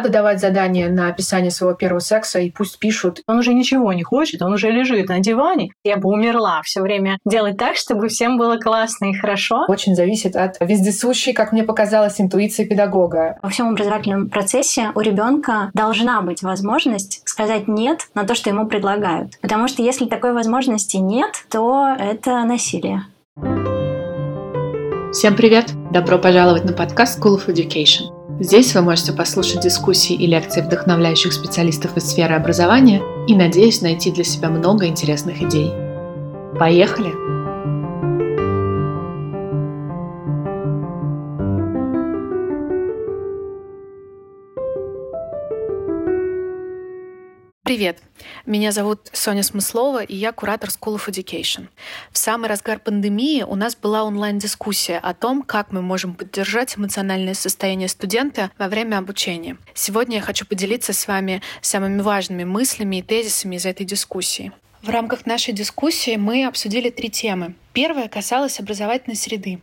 выдавать задание на описание своего первого секса, и пусть пишут. Он уже ничего не хочет, он уже лежит на диване. Я бы умерла все время делать так, чтобы всем было классно и хорошо. Очень зависит от вездесущей, как мне показалось, интуиции педагога. Во всем образовательном процессе у ребенка должна быть возможность сказать нет на то, что ему предлагают. Потому что если такой возможности нет, то это насилие. Всем привет! Добро пожаловать на подкаст School of Education. Здесь вы можете послушать дискуссии и лекции вдохновляющих специалистов из сферы образования и, надеюсь, найти для себя много интересных идей. Поехали! Привет! Меня зовут Соня Смыслова, и я куратор School of Education. В самый разгар пандемии у нас была онлайн-дискуссия о том, как мы можем поддержать эмоциональное состояние студента во время обучения. Сегодня я хочу поделиться с вами самыми важными мыслями и тезисами из этой дискуссии. В рамках нашей дискуссии мы обсудили три темы. Первое касалось образовательной среды.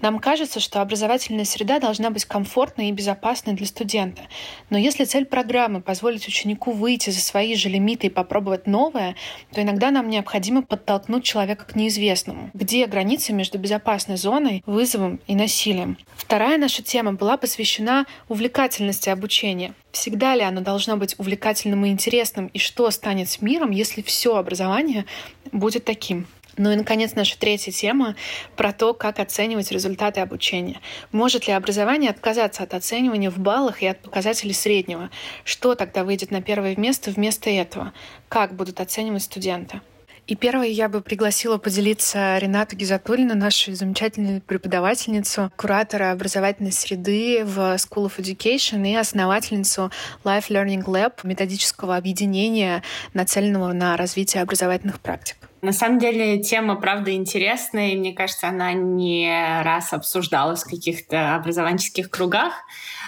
Нам кажется, что образовательная среда должна быть комфортной и безопасной для студента. Но если цель программы позволить ученику выйти за свои же лимиты и попробовать новое, то иногда нам необходимо подтолкнуть человека к неизвестному. Где граница между безопасной зоной, вызовом и насилием? Вторая наша тема была посвящена увлекательности обучения. Всегда ли оно должно быть увлекательным и интересным, и что станет с миром, если все образование будет таким? Ну и, наконец, наша третья тема про то, как оценивать результаты обучения. Может ли образование отказаться от оценивания в баллах и от показателей среднего? Что тогда выйдет на первое место вместо этого? Как будут оценивать студенты? И первой я бы пригласила поделиться Ренату Гизатуллину, нашу замечательную преподавательницу, куратора образовательной среды в School of Education и основательницу Life Learning Lab, методического объединения, нацеленного на развитие образовательных практик. На самом деле тема, правда, интересная, и мне кажется, она не раз обсуждалась в каких-то образовательских кругах.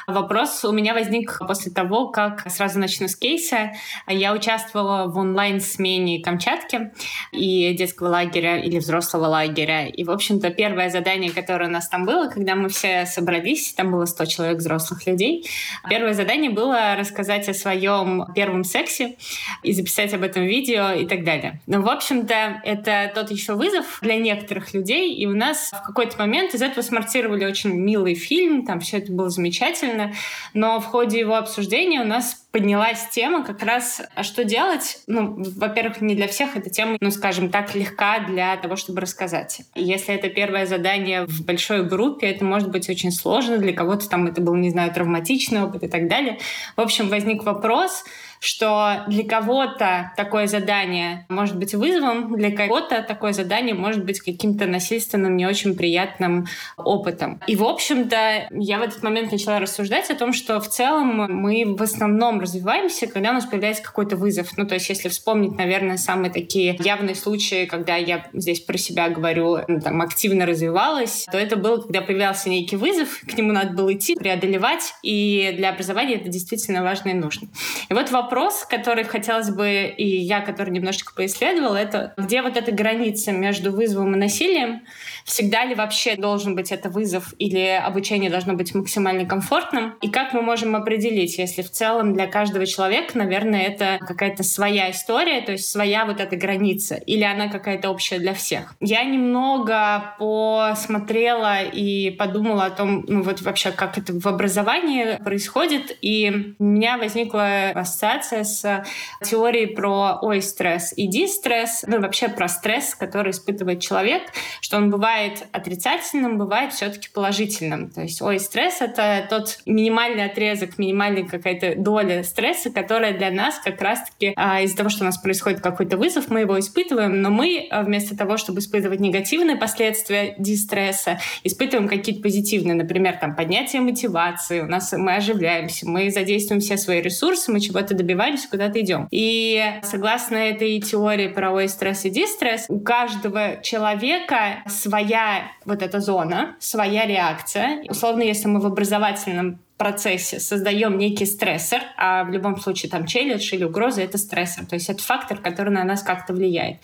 Вопрос у меня возник после того, как сразу начну с кейса. Я участвовала в онлайн-смене Камчатки и детского лагеря или взрослого лагеря. И, в общем-то, первое задание, которое у нас там было, когда мы все собрались, там было 100 человек взрослых людей, первое задание было рассказать о своем первом сексе и записать об этом видео и так далее. Ну, в общем-то, это тот еще вызов для некоторых людей, и у нас в какой-то момент из этого смонтировали очень милый фильм, там все это было замечательно, правильно, но в ходе его обсуждения у нас поднялась тема как раз, а что делать? Ну, во-первых, не для всех эта тема, ну, скажем так, легка для того, чтобы рассказать. Если это первое задание в большой группе, это может быть очень сложно, для кого-то там это был, не знаю, травматичный опыт и так далее. В общем, возник вопрос, что для кого-то такое задание может быть вызовом, для кого-то такое задание может быть каким-то насильственным, не очень приятным опытом. И, в общем-то, я в этот момент начала рассуждать о том, что в целом мы в основном развиваемся, когда у нас появляется какой-то вызов. Ну, то есть, если вспомнить, наверное, самые такие явные случаи, когда я здесь про себя говорю, ну, там, активно развивалась, то это было, когда появлялся некий вызов, к нему надо было идти, преодолевать, и для образования это действительно важно и нужно. И вот вопрос вопрос, который хотелось бы, и я, который немножечко поисследовала, это где вот эта граница между вызовом и насилием? Всегда ли вообще должен быть это вызов или обучение должно быть максимально комфортным? И как мы можем определить, если в целом для каждого человека, наверное, это какая-то своя история, то есть своя вот эта граница, или она какая-то общая для всех? Я немного посмотрела и подумала о том, ну вот вообще, как это в образовании происходит, и у меня возникла ассоциация ассоциация с теорией про ой, стресс и дистресс, ну и вообще про стресс, который испытывает человек, что он бывает отрицательным, бывает все-таки положительным. То есть ой, стресс — это тот минимальный отрезок, минимальная какая-то доля стресса, которая для нас как раз-таки а, из-за того, что у нас происходит какой-то вызов, мы его испытываем, но мы а, вместо того, чтобы испытывать негативные последствия дистресса, испытываем какие-то позитивные, например, там поднятие мотивации, у нас мы оживляемся, мы задействуем все свои ресурсы, мы чего-то добиваемся добиваемся, куда-то идем. И согласно этой теории правовой стресс и дистресс, у каждого человека своя вот эта зона, своя реакция. Условно, если мы в образовательном процессе создаем некий стрессор, а в любом случае там челлендж или угроза — это стрессор, то есть это фактор, который на нас как-то влияет.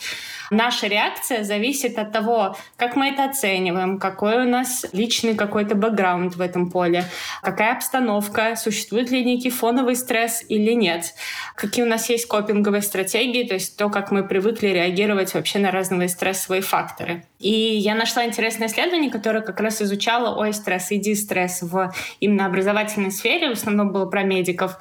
Наша реакция зависит от того, как мы это оцениваем, какой у нас личный какой-то бэкграунд в этом поле, какая обстановка, существует ли некий фоновый стресс или нет, какие у нас есть копинговые стратегии, то есть то, как мы привыкли реагировать вообще на разные стрессовые факторы. И я нашла интересное исследование, которое как раз изучало ой, стресс и дистресс в именно образовательной сфере, в основном было про медиков.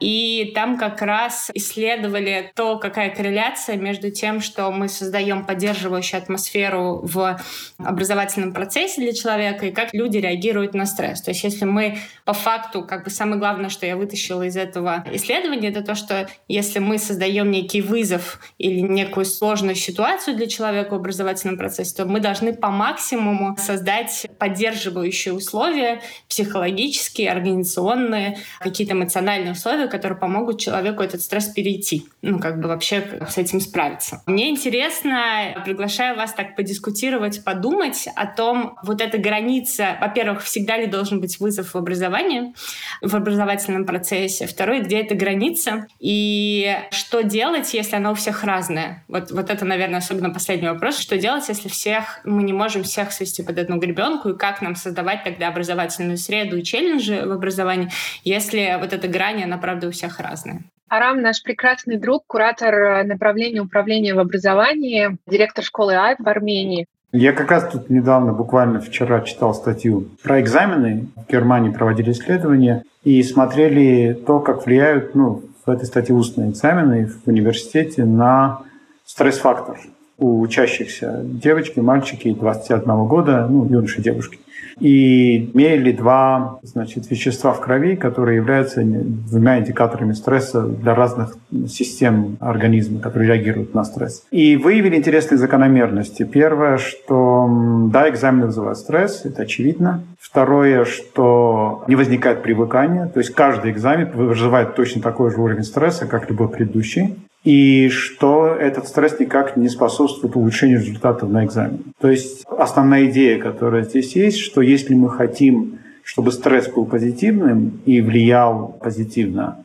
И там как раз исследовали то, какая корреляция между тем, что мы создаем поддерживающую атмосферу в образовательном процессе для человека, и как люди реагируют на стресс. То есть если мы по факту, как бы самое главное, что я вытащила из этого исследования, это то, что если мы создаем некий вызов или некую сложную ситуацию для человека в образовательном процессе, то мы должны по максимуму создать поддерживающие условия, психологические, организационные, какие-то эмоциональные условия, которые помогут человеку этот стресс перейти, ну, как бы вообще с этим справиться. Мне интересно, приглашаю вас так подискутировать, подумать о том, вот эта граница, во-первых, всегда ли должен быть вызов в образовании, в образовательном процессе, второй, где эта граница, и что делать, если она у всех разная. Вот, вот это, наверное, особенно последний вопрос, что делать, если всех, мы не можем всех свести под одну гребенку, и как нам создавать тогда образовательную среду и челленджи в образовании, если вот эта грань, она, правда, у всех разная. Арам наш прекрасный друг, куратор э, направления управления в образовании, директор школы АЙ в Армении. Я как раз тут недавно, буквально вчера, читал статью про экзамены. В Германии проводили исследования и смотрели то, как влияют, ну, в этой статье устные экзамены в университете на стресс-фактор у учащихся девочки, мальчики 21 года, ну, юноши, девушки и мерили два значит, вещества в крови, которые являются двумя индикаторами стресса для разных систем организма, которые реагируют на стресс. И выявили интересные закономерности. Первое, что да, экзамены вызывают стресс, это очевидно. Второе, что не возникает привыкания, то есть каждый экзамен вызывает точно такой же уровень стресса, как любой предыдущий и что этот стресс никак не способствует улучшению результатов на экзамене. То есть основная идея, которая здесь есть, что если мы хотим, чтобы стресс был позитивным и влиял позитивно,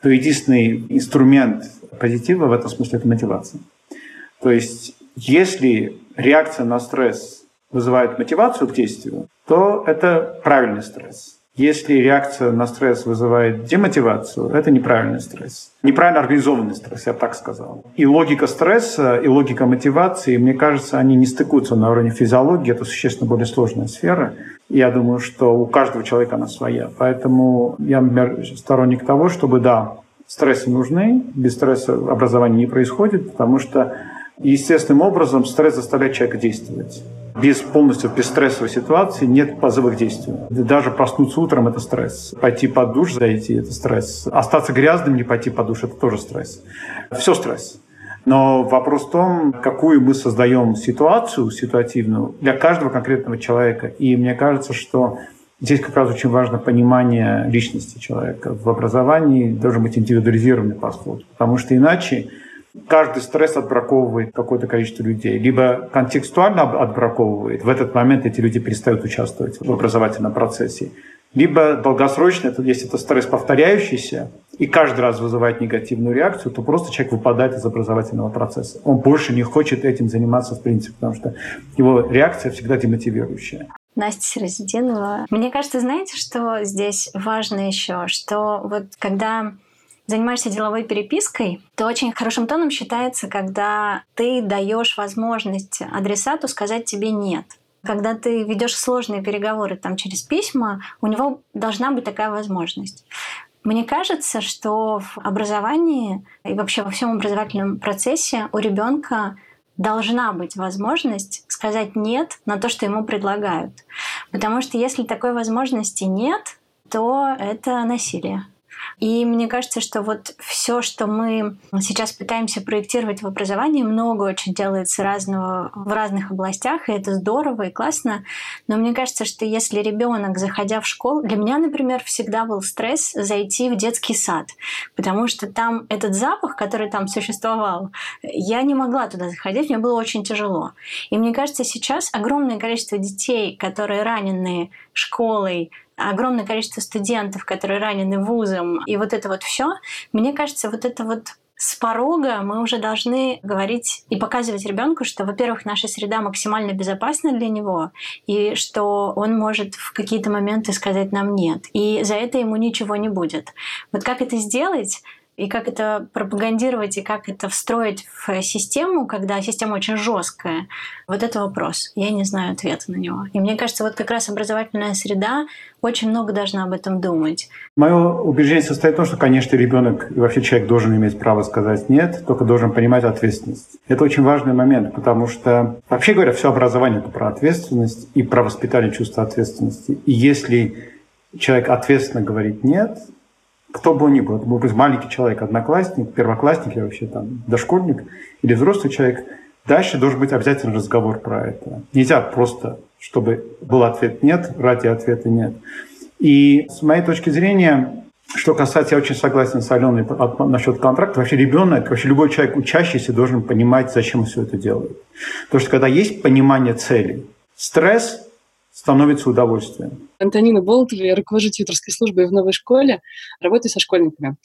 то единственный инструмент позитива в этом смысле – это мотивация. То есть если реакция на стресс вызывает мотивацию к действию, то это правильный стресс. Если реакция на стресс вызывает демотивацию, это неправильный стресс. Неправильно организованный стресс, я так сказал. И логика стресса, и логика мотивации, мне кажется, они не стыкуются на уровне физиологии. Это существенно более сложная сфера. Я думаю, что у каждого человека она своя. Поэтому я, например, сторонник того, чтобы, да, стрессы нужны, без стресса образование не происходит, потому что естественным образом стресс заставляет человека действовать без полностью без стрессовой ситуации нет позывых действий. Даже проснуться утром – это стресс. Пойти под душ, зайти – это стресс. Остаться грязным, не пойти под душ – это тоже стресс. Все стресс. Но вопрос в том, какую мы создаем ситуацию ситуативную для каждого конкретного человека. И мне кажется, что здесь как раз очень важно понимание личности человека. В образовании должен быть индивидуализированный подход. Потому что иначе каждый стресс отбраковывает какое-то количество людей. Либо контекстуально отбраковывает, в этот момент эти люди перестают участвовать в образовательном процессе. Либо долгосрочно, это, если это стресс повторяющийся, и каждый раз вызывает негативную реакцию, то просто человек выпадает из образовательного процесса. Он больше не хочет этим заниматься в принципе, потому что его реакция всегда демотивирующая. Настя Сирозидинова. Мне кажется, знаете, что здесь важно еще, что вот когда занимаешься деловой перепиской, то очень хорошим тоном считается, когда ты даешь возможность адресату сказать тебе нет. Когда ты ведешь сложные переговоры там через письма, у него должна быть такая возможность. Мне кажется, что в образовании и вообще во всем образовательном процессе у ребенка должна быть возможность сказать нет на то, что ему предлагают. Потому что если такой возможности нет, то это насилие. И мне кажется, что вот все, что мы сейчас пытаемся проектировать в образовании, много очень делается разного в разных областях, и это здорово и классно. Но мне кажется, что если ребенок, заходя в школу, для меня, например, всегда был стресс зайти в детский сад, потому что там этот запах, который там существовал, я не могла туда заходить, мне было очень тяжело. И мне кажется, сейчас огромное количество детей, которые ранены школой, огромное количество студентов, которые ранены вузом, и вот это вот все, мне кажется, вот это вот с порога мы уже должны говорить и показывать ребенку, что, во-первых, наша среда максимально безопасна для него, и что он может в какие-то моменты сказать нам нет. И за это ему ничего не будет. Вот как это сделать? И как это пропагандировать, и как это встроить в систему, когда система очень жесткая, вот это вопрос. Я не знаю ответа на него. И мне кажется, вот как раз образовательная среда очень много должна об этом думать. Мое убеждение состоит в том, что, конечно, ребенок и вообще человек должен иметь право сказать «нет», только должен понимать ответственность. Это очень важный момент, потому что, вообще говоря, все образование — это про ответственность и про воспитание чувства ответственности. И если человек ответственно говорит «нет», кто бы он ни был, это был бы маленький человек, одноклассник, первоклассник или вообще там дошкольник или взрослый человек, дальше должен быть обязательно разговор про это. Нельзя просто, чтобы был ответ «нет», ради ответа «нет». И с моей точки зрения, что касается, я очень согласен с Аленой насчет контракта. Вообще ребенок, вообще любой человек, учащийся, должен понимать, зачем он все это делает. Потому что когда есть понимание цели, стресс становится удовольствием. Антонина Болотова, я руковожу тьюторской службой в новой школе, работаю со школьниками.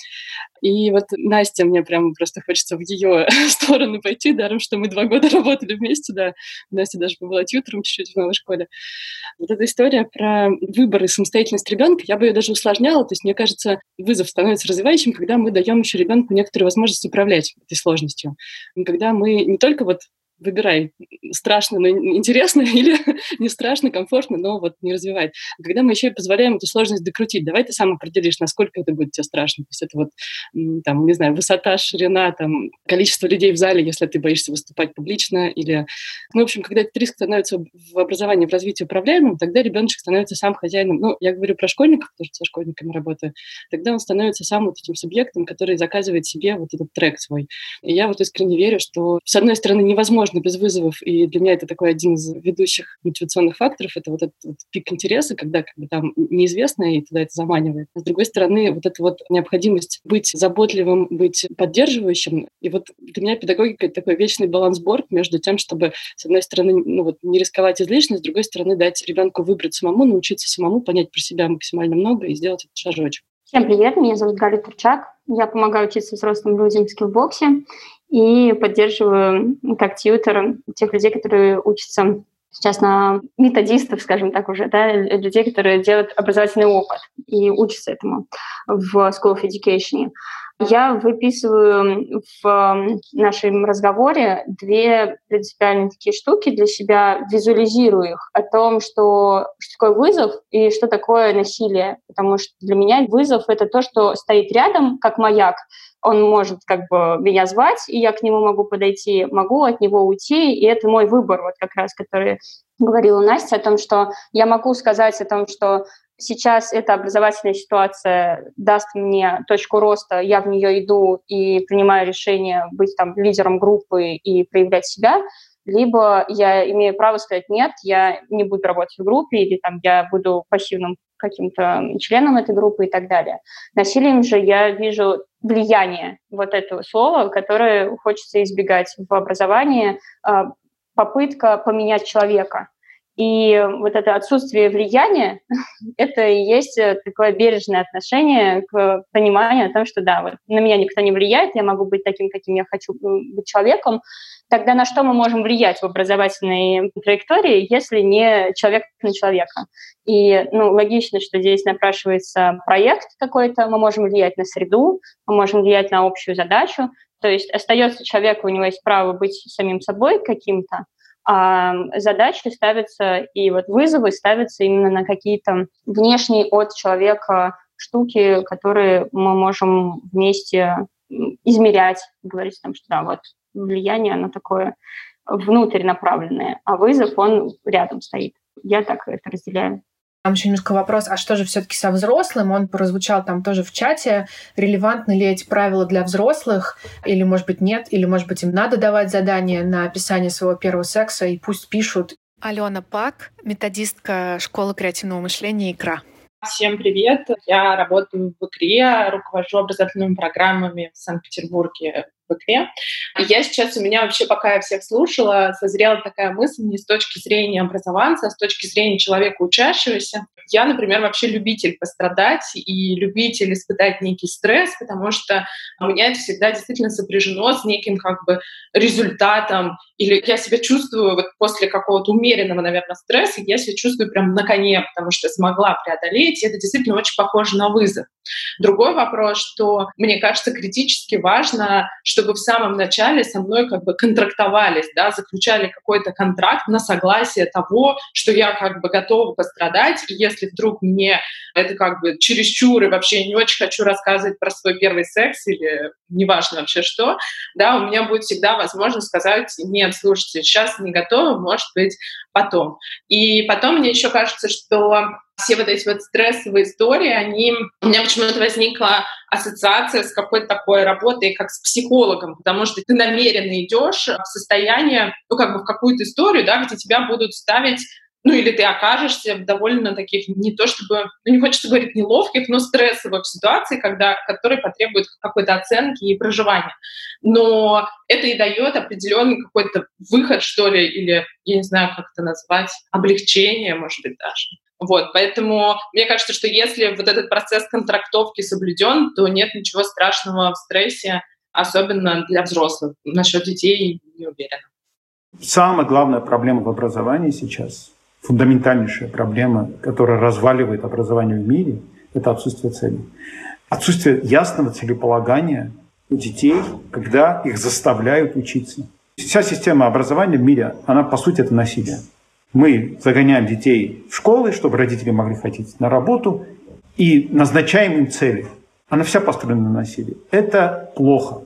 И вот Настя, мне прям просто хочется в ее сторону пойти, даром, что мы два года работали вместе, да. Настя даже была тьютором чуть-чуть в новой школе. Вот эта история про выбор и самостоятельность ребенка, я бы ее даже усложняла. То есть, мне кажется, вызов становится развивающим, когда мы даем еще ребенку некоторую возможность управлять этой сложностью. Когда мы не только вот выбирай, страшно, но интересно или не страшно, комфортно, но вот не развивать. Когда мы еще и позволяем эту сложность докрутить, давай ты сам определишь, насколько это будет тебе страшно. То есть это вот, там, не знаю, высота, ширина, там, количество людей в зале, если ты боишься выступать публично, или... Ну, в общем, когда этот риск становится в образовании, в развитии управляемым, тогда ребеночек становится сам хозяином. Ну, я говорю про школьников, потому что со школьниками работаю. Тогда он становится сам вот этим субъектом, который заказывает себе вот этот трек свой. И я вот искренне верю, что, с одной стороны, невозможно невозможно без вызовов. И для меня это такой один из ведущих мотивационных факторов. Это вот этот вот пик интереса, когда как бы там неизвестно, и туда это заманивает. А с другой стороны, вот эта вот необходимость быть заботливым, быть поддерживающим. И вот для меня педагогика — это такой вечный балансборд между тем, чтобы, с одной стороны, ну вот не рисковать излишне, с другой стороны, дать ребенку выбрать самому, научиться самому, понять про себя максимально много и сделать этот шажочек. Всем привет, меня зовут Галя Турчак. Я помогаю учиться взрослым людям в скиллбоксе и поддерживаю как тьютер тех людей, которые учатся сейчас на методистов, скажем так уже, да, людей, которые делают образовательный опыт и учатся этому в School of Education. Я выписываю в нашем разговоре две принципиальные такие штуки для себя, визуализирую их о том, что, что такое вызов и что такое насилие. Потому что для меня вызов — это то, что стоит рядом, как маяк, он может как бы меня звать, и я к нему могу подойти, могу от него уйти, и это мой выбор, вот как раз, который говорила Настя, о том, что я могу сказать о том, что сейчас эта образовательная ситуация даст мне точку роста, я в нее иду и принимаю решение быть там лидером группы и проявлять себя, либо я имею право сказать нет, я не буду работать в группе, или там я буду пассивным каким-то членом этой группы и так далее. Насилием же я вижу влияние вот этого слова, которое хочется избегать в образовании, а, попытка поменять человека. И вот это отсутствие влияния, это и есть э, такое бережное отношение к пониманию о том, что да, вот на меня никто не влияет, я могу быть таким, каким я хочу быть человеком. Тогда на что мы можем влиять в образовательной траектории, если не человек на человека? И ну, логично, что здесь напрашивается проект какой-то, мы можем влиять на среду, мы можем влиять на общую задачу, то есть остается человек, у него есть право быть самим собой каким-то, а задачи ставятся и вот вызовы ставятся именно на какие-то внешние от человека штуки, которые мы можем вместе измерять, говорить там, что да, вот влияние, оно такое внутрь направленное, а вызов, он рядом стоит. Я так это разделяю. Там еще немножко вопрос, а что же все-таки со взрослым? Он прозвучал там тоже в чате. Релевантны ли эти правила для взрослых? Или, может быть, нет? Или, может быть, им надо давать задание на описание своего первого секса, и пусть пишут. Алена Пак, методистка школы креативного мышления «Икра». Всем привет! Я работаю в ИКРе, руковожу образовательными программами в Санкт-Петербурге в. И я сейчас, у меня вообще, пока я всех слушала, созрела такая мысль не с точки зрения образования, а с точки зрения человека учащегося. Я, например, вообще любитель пострадать и любитель испытать некий стресс, потому что у меня это всегда действительно сопряжено с неким как бы результатом. Или я себя чувствую вот после какого-то умеренного, наверное, стресса, я себя чувствую прям на коне, потому что смогла преодолеть. И это действительно очень похоже на вызов. Другой вопрос, что мне кажется критически важно, чтобы в самом начале со мной как бы контрактовались, да, заключали какой-то контракт на согласие того, что я как бы готова пострадать, и если вдруг мне это как бы чересчур и вообще не очень хочу рассказывать про свой первый секс или неважно вообще что, да, у меня будет всегда возможность сказать, нет, слушайте, сейчас не готова, может быть, потом. И потом мне еще кажется, что все вот эти вот стрессовые истории, они... У меня почему-то возникла ассоциация с какой-то такой работой, как с психологом, потому что ты намеренно идешь в состояние, ну, как бы в какую-то историю, да, где тебя будут ставить ну или ты окажешься в довольно таких, не то чтобы, ну не хочется говорить неловких, но стрессовых ситуаций, когда, которые потребуют какой-то оценки и проживания. Но это и дает определенный какой-то выход, что ли, или, я не знаю, как это назвать, облегчение, может быть, даже. Вот, поэтому мне кажется, что если вот этот процесс контрактовки соблюден, то нет ничего страшного в стрессе, особенно для взрослых. Насчет детей не уверена. Самая главная проблема в образовании сейчас, фундаментальнейшая проблема, которая разваливает образование в мире, это отсутствие цели. Отсутствие ясного целеполагания у детей, когда их заставляют учиться. Вся система образования в мире, она по сути это насилие. Мы загоняем детей в школы, чтобы родители могли ходить на работу, и назначаем им цели. Она вся построена на насилии. Это плохо.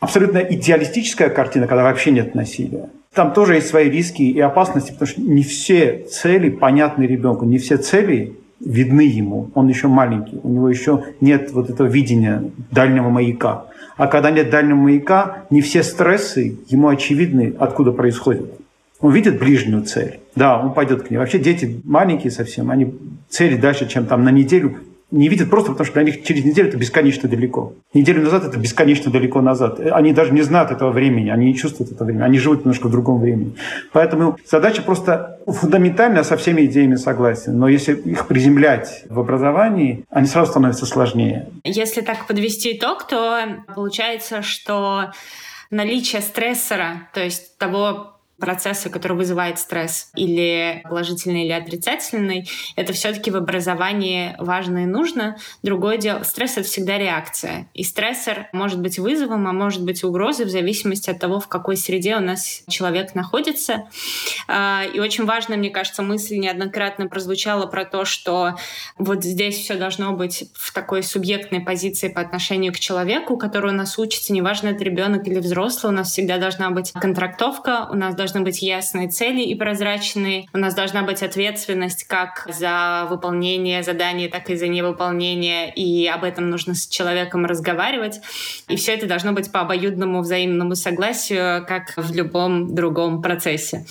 Абсолютно идеалистическая картина, когда вообще нет насилия. Там тоже есть свои риски и опасности, потому что не все цели понятны ребенку, не все цели видны ему. Он еще маленький, у него еще нет вот этого видения дальнего маяка. А когда нет дальнего маяка, не все стрессы ему очевидны, откуда происходят. Он видит ближнюю цель. Да, он пойдет к ней. Вообще дети маленькие совсем, они цели дальше, чем там на неделю не видят просто потому, что для них через неделю это бесконечно далеко. Неделю назад это бесконечно далеко назад. Они даже не знают этого времени, они не чувствуют этого времени, они живут немножко в другом времени. Поэтому задача просто фундаментальная, со всеми идеями согласен. Но если их приземлять в образовании, они сразу становятся сложнее. Если так подвести итог, то получается, что наличие стрессора, то есть того процесса, который вызывает стресс, или положительный, или отрицательный, это все-таки в образовании важно и нужно. Другое дело, стресс — это всегда реакция. И стрессор может быть вызовом, а может быть угрозой в зависимости от того, в какой среде у нас человек находится. А, и очень важно, мне кажется, мысль неоднократно прозвучала про то, что вот здесь все должно быть в такой субъектной позиции по отношению к человеку, который у нас учится, неважно, это ребенок или взрослый, у нас всегда должна быть контрактовка, у нас должна должны быть ясные цели и прозрачные. У нас должна быть ответственность как за выполнение задания, так и за невыполнение. И об этом нужно с человеком разговаривать. И все это должно быть по обоюдному взаимному согласию, как в любом другом процессе.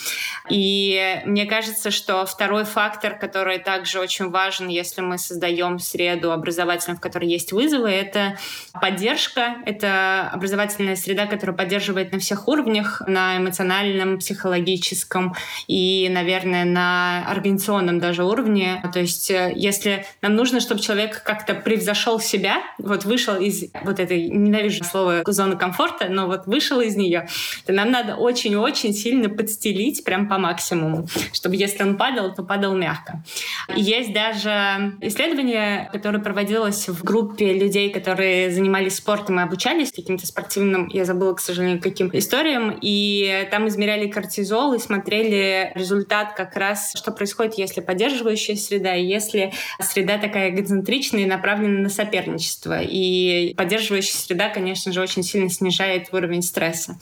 И мне кажется, что второй фактор, который также очень важен, если мы создаем среду образовательную, в которой есть вызовы, это поддержка. Это образовательная среда, которая поддерживает на всех уровнях, на эмоциональном, психологическом и, наверное, на организационном даже уровне. То есть, э, если нам нужно, чтобы человек как-то превзошел себя, вот вышел из вот этой, ненавижу слово, зоны комфорта, но вот вышел из нее, то нам надо очень-очень сильно подстелить прям по максимуму, чтобы если он падал, то падал мягко. Есть даже исследование, которое проводилось в группе людей, которые занимались спортом и обучались каким-то спортивным, я забыла, к сожалению, каким историям, и там измеряли кортизол и смотрели результат как раз, что происходит, если поддерживающая среда, и если среда такая эгоцентричная и направлена на соперничество. И поддерживающая среда, конечно же, очень сильно снижает уровень стресса.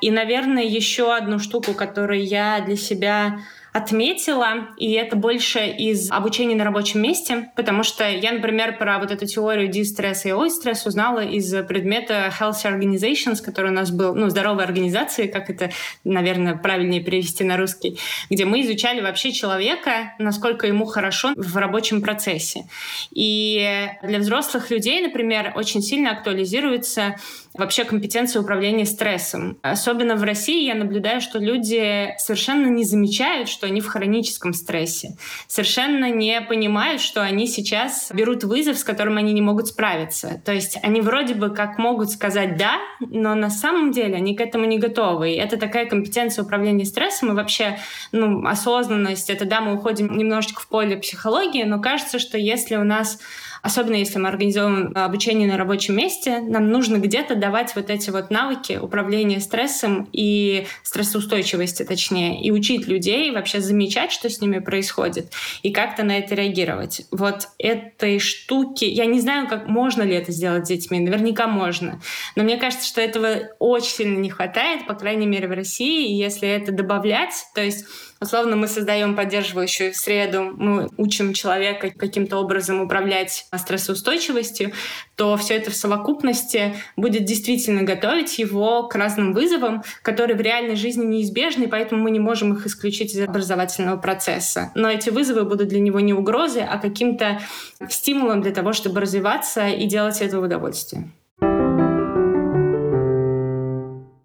И, наверное, еще одну штуку, которую я для себя отметила, и это больше из обучения на рабочем месте, потому что я, например, про вот эту теорию дистресса и ой-стресс узнала из предмета Health Organizations, который у нас был, ну, здоровой организации, как это, наверное, правильнее перевести на русский, где мы изучали вообще человека, насколько ему хорошо в рабочем процессе. И для взрослых людей, например, очень сильно актуализируется вообще компетенция управления стрессом. Особенно в России я наблюдаю, что люди совершенно не замечают, что они в хроническом стрессе, совершенно не понимают, что они сейчас берут вызов, с которым они не могут справиться. То есть они вроде бы как могут сказать «да», но на самом деле они к этому не готовы. И это такая компетенция управления стрессом и вообще ну, осознанность. Это да, мы уходим немножечко в поле психологии, но кажется, что если у нас особенно если мы организуем обучение на рабочем месте, нам нужно где-то давать вот эти вот навыки управления стрессом и стрессоустойчивости, точнее, и учить людей вообще замечать, что с ними происходит, и как-то на это реагировать. Вот этой штуки, я не знаю, как можно ли это сделать с детьми, наверняка можно, но мне кажется, что этого очень сильно не хватает, по крайней мере, в России, и если это добавлять, то есть Условно, мы создаем поддерживающую среду, мы учим человека каким-то образом управлять стрессоустойчивостью, то все это в совокупности будет действительно готовить его к разным вызовам, которые в реальной жизни неизбежны, поэтому мы не можем их исключить из образовательного процесса. Но эти вызовы будут для него не угрозой, а каким-то стимулом для того, чтобы развиваться и делать это в удовольствие.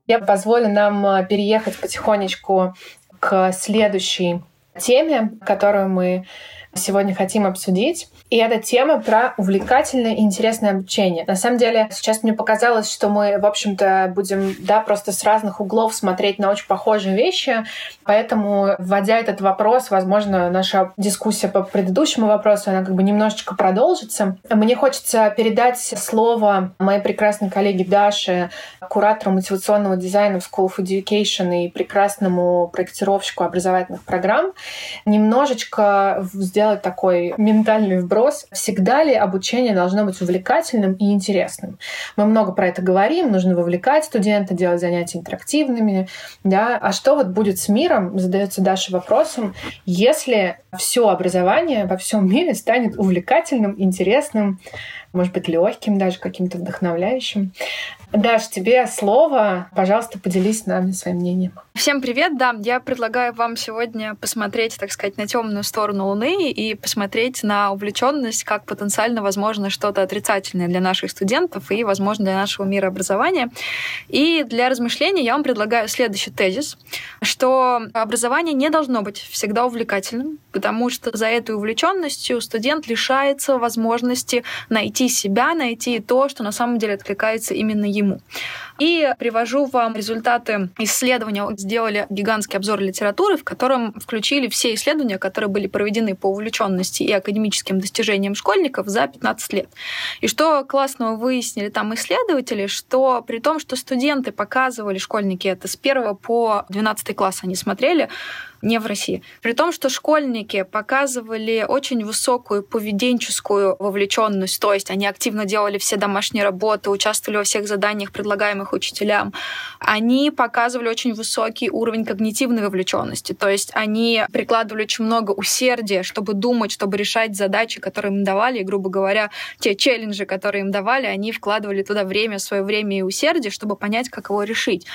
Я позволю нам э, переехать потихонечку к следующей теме, которую мы сегодня хотим обсудить. И эта тема про увлекательное и интересное обучение. На самом деле, сейчас мне показалось, что мы, в общем-то, будем, да, просто с разных углов смотреть на очень похожие вещи. Поэтому, вводя этот вопрос, возможно, наша дискуссия по предыдущему вопросу, она как бы немножечко продолжится. Мне хочется передать слово моей прекрасной коллеге Даше, куратору мотивационного дизайна в School of Education и прекрасному проектировщику образовательных программ, немножечко сделать такой ментальный вброс всегда ли обучение должно быть увлекательным и интересным. Мы много про это говорим, нужно вовлекать студента, делать занятия интерактивными. Да? А что вот будет с миром, задается Даша вопросом, если все образование во всем мире станет увлекательным, интересным, может быть, легким, даже каким-то вдохновляющим. Даш, тебе слово. Пожалуйста, поделись с нами своим мнением. Всем привет, да. Я предлагаю вам сегодня посмотреть, так сказать, на темную сторону Луны и посмотреть на увлеченность как потенциально возможно что-то отрицательное для наших студентов и, возможно, для нашего мира образования. И для размышления я вам предлагаю следующий тезис, что образование не должно быть всегда увлекательным, потому что за этой увлеченностью студент лишается возможности найти себя, найти то, что на самом деле откликается именно ему. И привожу вам результаты исследования. Сделали гигантский обзор литературы, в котором включили все исследования, которые были проведены по увлеченности и академическим достижениям школьников за 15 лет. И что классного выяснили там исследователи, что при том, что студенты показывали, школьники это с 1 по 12 класс они смотрели, не в России. При том, что школьники показывали очень высокую поведенческую вовлеченность, то есть они активно делали все домашние работы, участвовали во всех заданиях, предлагаемых учителям. Они показывали очень высокий уровень когнитивной вовлеченности, то есть они прикладывали очень много усердия, чтобы думать, чтобы решать задачи, которые им давали, и, грубо говоря, те челленджи, которые им давали, они вкладывали туда время, свое время и усердие, чтобы понять, как его решить.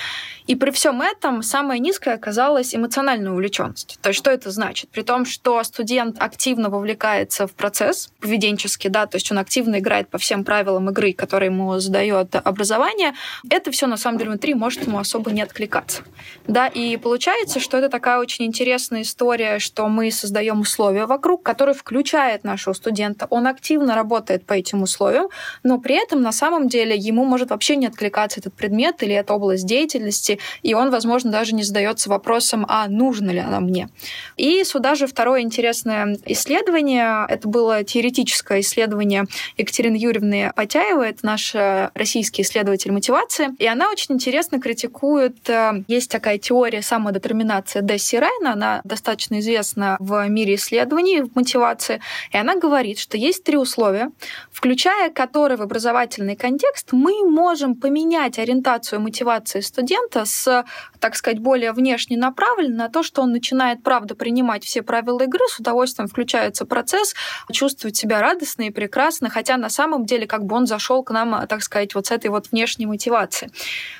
И при всем этом самое низкое оказалось эмоциональная увлеченность вовлеченность. То есть что это значит? При том, что студент активно вовлекается в процесс поведенческий, да, то есть он активно играет по всем правилам игры, которые ему задает образование, это все на самом деле внутри может ему особо не откликаться. Да, и получается, что это такая очень интересная история, что мы создаем условия вокруг, которые включает нашего студента. Он активно работает по этим условиям, но при этом на самом деле ему может вообще не откликаться этот предмет или эта область деятельности, и он, возможно, даже не задается вопросом, а нужно ли она мне. И сюда же второе интересное исследование. Это было теоретическое исследование Екатерины Юрьевны Потяевой. Это наш э, российский исследователь мотивации. И она очень интересно критикует... Э, есть такая теория самодетерминации Десси Райна. Она достаточно известна в мире исследований в мотивации. И она говорит, что есть три условия, включая которые в образовательный контекст мы можем поменять ориентацию мотивации студента с, так сказать, более внешне направленной на то, что он начинает, правда, принимать все правила игры, с удовольствием включается процесс, чувствует себя радостно и прекрасно, хотя на самом деле как бы он зашел к нам, так сказать, вот с этой вот внешней мотивации.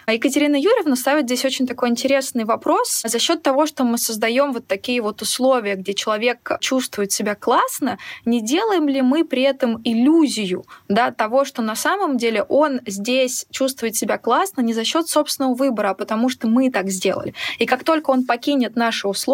Екатерина Юрьевна ставит здесь очень такой интересный вопрос. За счет того, что мы создаем вот такие вот условия, где человек чувствует себя классно, не делаем ли мы при этом иллюзию да, того, что на самом деле он здесь чувствует себя классно не за счет собственного выбора, а потому что мы так сделали. И как только он покинет наши условия,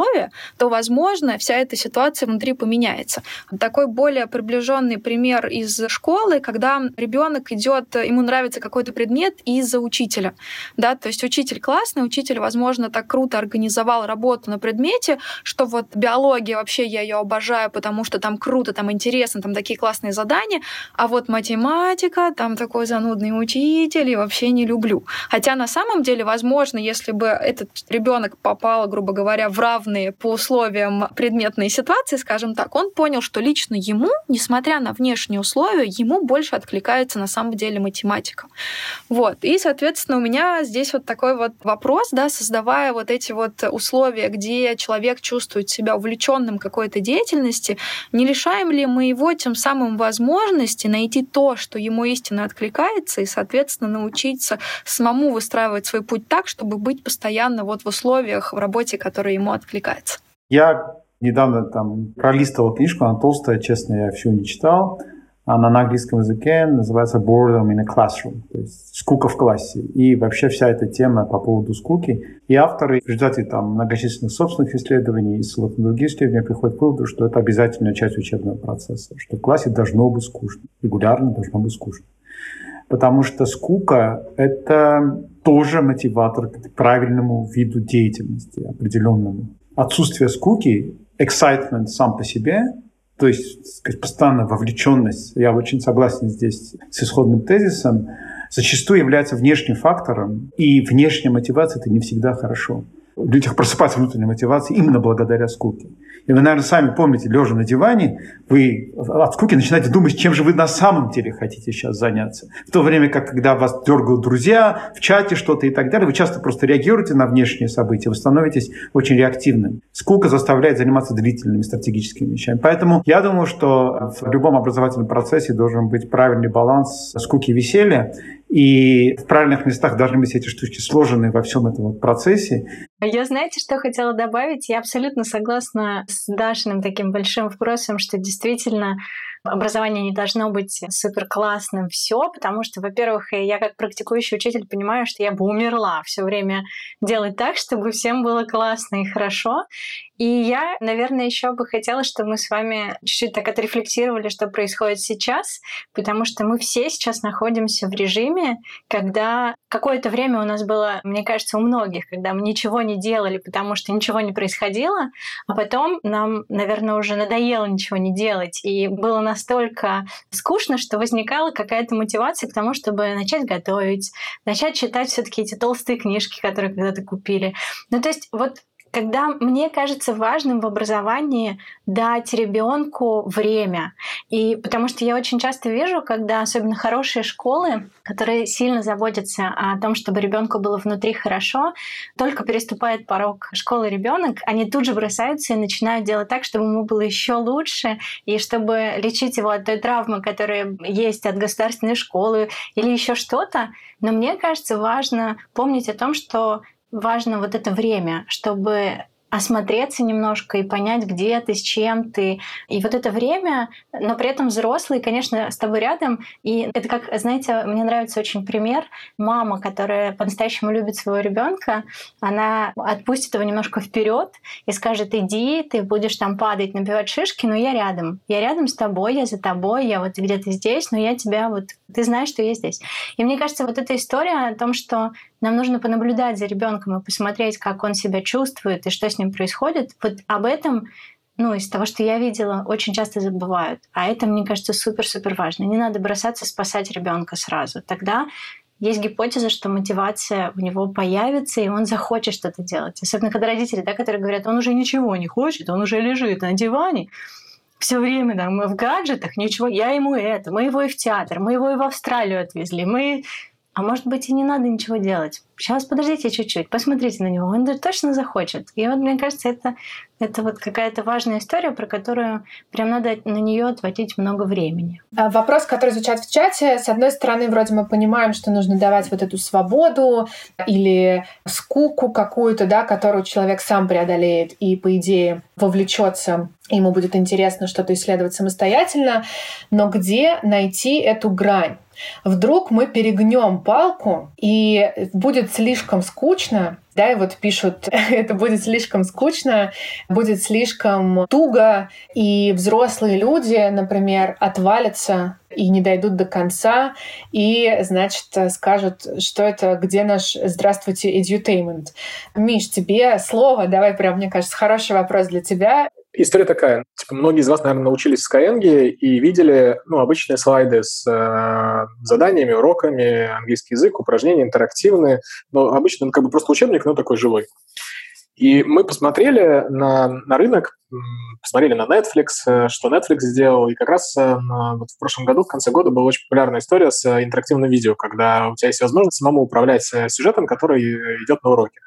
то, возможно, вся эта ситуация внутри поменяется. Такой более приближенный пример из школы, когда ребенок идет, ему нравится какой-то предмет из-за учителя. Да? То есть учитель классный, учитель, возможно, так круто организовал работу на предмете, что вот биология вообще я ее обожаю, потому что там круто, там интересно, там такие классные задания, а вот математика, там такой занудный учитель, и вообще не люблю. Хотя на самом деле, возможно, если бы этот ребенок попал, грубо говоря, в равные по условиям предметные ситуации, скажем так, он понял, что лично ему, несмотря на внешние условия, ему больше откликается на самом деле математика. Вот. И, соответственно, у меня здесь вот такой вот вопрос, да, создавая вот эти вот условия, где человек чувствует себя увлеченным какой-то деятельности, не лишаем ли мы его тем самым возможности найти то, что ему истинно откликается, и, соответственно, научиться самому выстраивать свой путь так, чтобы быть постоянно вот в условиях в работе, которые ему откликаются. Я недавно там пролистывал книжку, она толстая, честно, я всю не читал. Она на английском языке называется boredom in a classroom, то есть скука в классе. И вообще вся эта тема по поводу скуки. И авторы в результате там, многочисленных собственных исследований и ссылок на другие исследования приходят к выводу, что это обязательная часть учебного процесса, что в классе должно быть скучно, регулярно должно быть скучно. Потому что скука — это тоже мотиватор к правильному виду деятельности, определенному. Отсутствие скуки, excitement сам по себе — то есть сказать, постоянная вовлеченность, я очень согласен здесь с исходным тезисом, зачастую является внешним фактором, и внешняя мотивация — это не всегда хорошо. В людях просыпается внутренняя мотивация именно благодаря скуке. И вы, наверное, сами помните, лежа на диване, вы от скуки начинаете думать, чем же вы на самом деле хотите сейчас заняться. В то время как, когда вас дергают друзья, в чате что-то и так далее, вы часто просто реагируете на внешние события, вы становитесь очень реактивным. Скука заставляет заниматься длительными стратегическими вещами. Поэтому я думаю, что в любом образовательном процессе должен быть правильный баланс скуки и веселья. И в правильных местах должны быть эти штучки сложены во всем этом вот процессе. Я знаете, что хотела добавить? Я абсолютно согласна с Дашиным таким большим вопросом, что действительно образование не должно быть супер классным все, потому что, во-первых, я как практикующий учитель понимаю, что я бы умерла все время делать так, чтобы всем было классно и хорошо. И я, наверное, еще бы хотела, чтобы мы с вами чуть-чуть так отрефлексировали, что происходит сейчас, потому что мы все сейчас находимся в режиме, когда какое-то время у нас было, мне кажется, у многих, когда мы ничего не делали, потому что ничего не происходило, а потом нам, наверное, уже надоело ничего не делать, и было настолько скучно, что возникала какая-то мотивация к тому, чтобы начать готовить, начать читать все-таки эти толстые книжки, которые когда-то купили. Ну, то есть вот когда мне кажется важным в образовании дать ребенку время. И потому что я очень часто вижу, когда особенно хорошие школы, которые сильно заботятся о том, чтобы ребенку было внутри хорошо, только переступает порог школы ребенок, они тут же бросаются и начинают делать так, чтобы ему было еще лучше, и чтобы лечить его от той травмы, которая есть от государственной школы или еще что-то. Но мне кажется, важно помнить о том, что важно вот это время, чтобы осмотреться немножко и понять, где ты, с чем ты. И вот это время, но при этом взрослый, конечно, с тобой рядом. И это как, знаете, мне нравится очень пример. Мама, которая по-настоящему любит своего ребенка, она отпустит его немножко вперед и скажет, иди, ты будешь там падать, набивать шишки, но я рядом. Я рядом с тобой, я за тобой, я вот где-то здесь, но я тебя вот... Ты знаешь, что я здесь. И мне кажется, вот эта история о том, что нам нужно понаблюдать за ребенком и посмотреть, как он себя чувствует и что с ним происходит. Вот об этом ну, из того, что я видела, очень часто забывают. А это, мне кажется, супер-супер важно. Не надо бросаться спасать ребенка сразу. Тогда есть гипотеза, что мотивация у него появится, и он захочет что-то делать. Особенно когда родители, да, которые говорят, он уже ничего не хочет, он уже лежит на диване, все время там, в гаджетах, ничего, я ему это, мы его и в театр, мы его и в Австралию отвезли, мы а может быть и не надо ничего делать. Сейчас подождите чуть-чуть, посмотрите на него, он точно захочет. И вот мне кажется, это, это вот какая-то важная история, про которую прям надо на нее отводить много времени. А вопрос, который звучат в чате, с одной стороны, вроде мы понимаем, что нужно давать вот эту свободу или скуку какую-то, да, которую человек сам преодолеет и, по идее, вовлечется ему будет интересно что-то исследовать самостоятельно, но где найти эту грань? Вдруг мы перегнем палку, и будет слишком скучно, да, и вот пишут, это будет слишком скучно, будет слишком туго, и взрослые люди, например, отвалятся и не дойдут до конца, и, значит, скажут, что это, где наш «Здравствуйте, edutainment». Миш, тебе слово, давай прям, мне кажется, хороший вопрос для тебя. История такая. Типа, многие из вас, наверное, научились в Skyeng и видели ну, обычные слайды с э, заданиями, уроками, английский язык, упражнения интерактивные. Но обычно ну, как бы просто учебник, но такой живой. И мы посмотрели на, на рынок, посмотрели на Netflix, э, что Netflix сделал, и как раз э, вот в прошлом году, в конце года, была очень популярная история с интерактивным видео, когда у тебя есть возможность самому управлять э, сюжетом, который идет на уроке.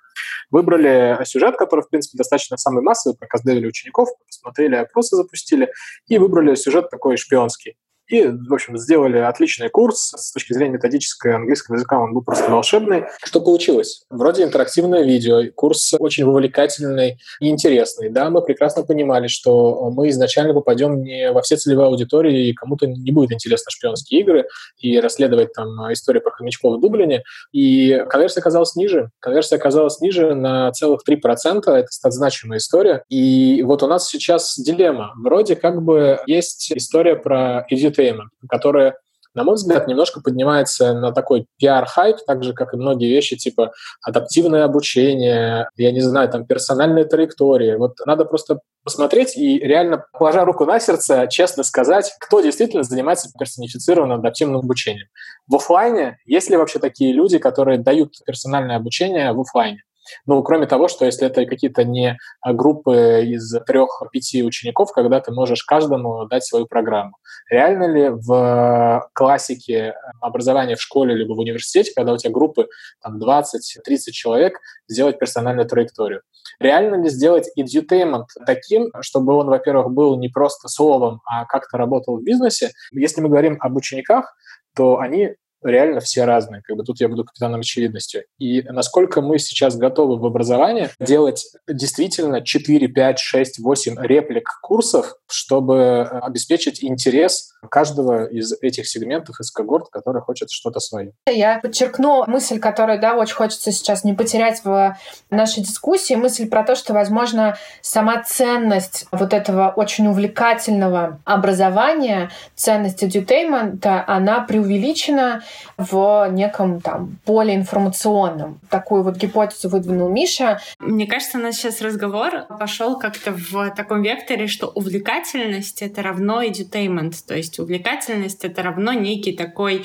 Выбрали сюжет, который, в принципе, достаточно самый массовый, показдевили учеников, посмотрели опросы, запустили, и выбрали сюжет такой шпионский. И, в общем, сделали отличный курс. С точки зрения методического английского языка он был просто волшебный. Что получилось? Вроде интерактивное видео, курс очень вовлекательный и интересный. Да, мы прекрасно понимали, что мы изначально попадем не во все целевые аудитории, и кому-то не будет интересно шпионские игры и расследовать там историю про хомячков в Дублине. И конверсия оказалась ниже. Конверсия оказалась ниже на целых 3%. Это значимая история. И вот у нас сейчас дилемма. Вроде как бы есть история про edit entertainment, которая на мой взгляд, немножко поднимается на такой пиар-хайп, так же, как и многие вещи, типа адаптивное обучение, я не знаю, там, персональные траектории. Вот надо просто посмотреть и реально, положа руку на сердце, честно сказать, кто действительно занимается персонифицированным адаптивным обучением. В офлайне есть ли вообще такие люди, которые дают персональное обучение в офлайне? Ну, кроме того, что если это какие-то не а, группы из трех-пяти учеников, когда ты можешь каждому дать свою программу. Реально ли в классике образования в школе либо в университете, когда у тебя группы там 20-30 человек, сделать персональную траекторию? Реально ли сделать edutainment таким, чтобы он, во-первых, был не просто словом, а как-то работал в бизнесе? Если мы говорим об учениках, то они реально все разные. Как бы тут я буду капитаном очевидности. И насколько мы сейчас готовы в образовании делать действительно 4, 5, 6, 8 реплик курсов, чтобы обеспечить интерес каждого из этих сегментов, из когорт, который хочет что-то свое. Я подчеркну мысль, которую, да, очень хочется сейчас не потерять в нашей дискуссии, мысль про то, что, возможно, сама ценность вот этого очень увлекательного образования, ценность edutainment, она преувеличена, в неком там поле информационном. Такую вот гипотезу выдвинул Миша. Мне кажется, у нас сейчас разговор пошел как-то в таком векторе, что увлекательность — это равно edutainment, то есть увлекательность — это равно некий такой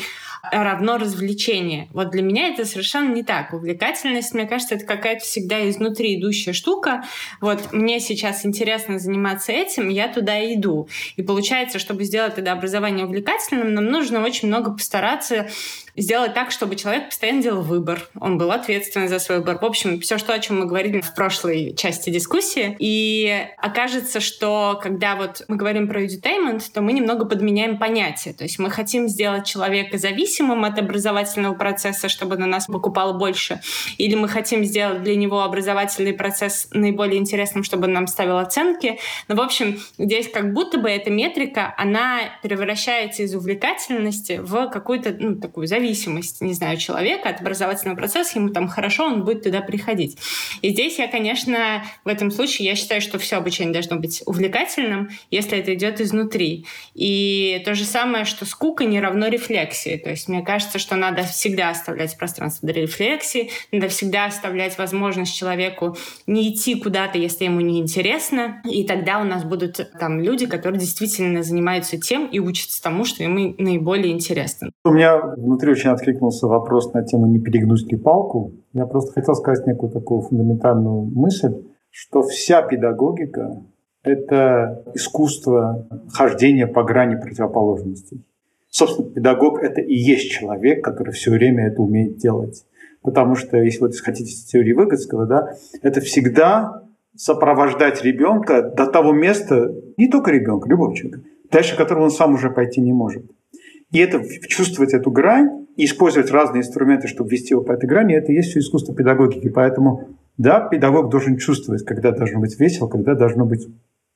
равно развлечение. Вот для меня это совершенно не так. Увлекательность, мне кажется, это какая-то всегда изнутри идущая штука. Вот мне сейчас интересно заниматься этим, я туда иду. И получается, чтобы сделать это образование увлекательным, нам нужно очень много постараться сделать так, чтобы человек постоянно делал выбор. Он был ответственен за свой выбор. В общем, все, что, о чем мы говорили в прошлой части дискуссии. И окажется, что когда вот мы говорим про edutainment, то мы немного подменяем понятие. То есть мы хотим сделать человека зависимым от образовательного процесса, чтобы на нас покупал больше. Или мы хотим сделать для него образовательный процесс наиболее интересным, чтобы он нам ставил оценки. Но, в общем, здесь как будто бы эта метрика, она превращается из увлекательности в какую-то ну, такую зависимость зависимость, не знаю, человека от образовательного процесса, ему там хорошо, он будет туда приходить. И здесь я, конечно, в этом случае, я считаю, что все обучение должно быть увлекательным, если это идет изнутри. И то же самое, что скука не равно рефлексии. То есть мне кажется, что надо всегда оставлять пространство для рефлексии, надо всегда оставлять возможность человеку не идти куда-то, если ему не интересно, и тогда у нас будут там люди, которые действительно занимаются тем и учатся тому, что ему наиболее интересно. У меня внутри внутри очень откликнулся вопрос на тему «не перегнуть ли палку». Я просто хотел сказать некую такую фундаментальную мысль, что вся педагогика – это искусство хождения по грани противоположностей. Собственно, педагог — это и есть человек, который все время это умеет делать. Потому что, если вы хотите теории Выгодского, да, это всегда сопровождать ребенка до того места, не только ребенка, любого человека, дальше которого он сам уже пойти не может. И это чувствовать эту грань и использовать разные инструменты, чтобы вести его по этой грани, это и есть все искусство педагогики. Поэтому, да, педагог должен чувствовать, когда должно быть весело, когда должно быть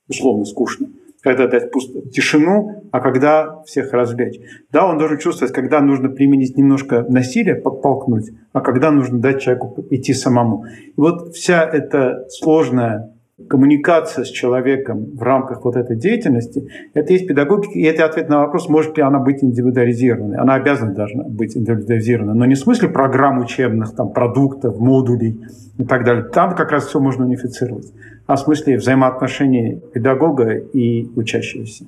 условно скучно когда дать пусто, тишину, а когда всех развлечь. Да, он должен чувствовать, когда нужно применить немножко насилия, подтолкнуть, а когда нужно дать человеку идти самому. И вот вся эта сложная коммуникация с человеком в рамках вот этой деятельности, это есть педагогика, и это ответ на вопрос, может ли она быть индивидуализированной. Она обязана должна быть индивидуализированной, но не в смысле программ учебных, там, продуктов, модулей и так далее. Там как раз все можно унифицировать, а в смысле взаимоотношений педагога и учащегося.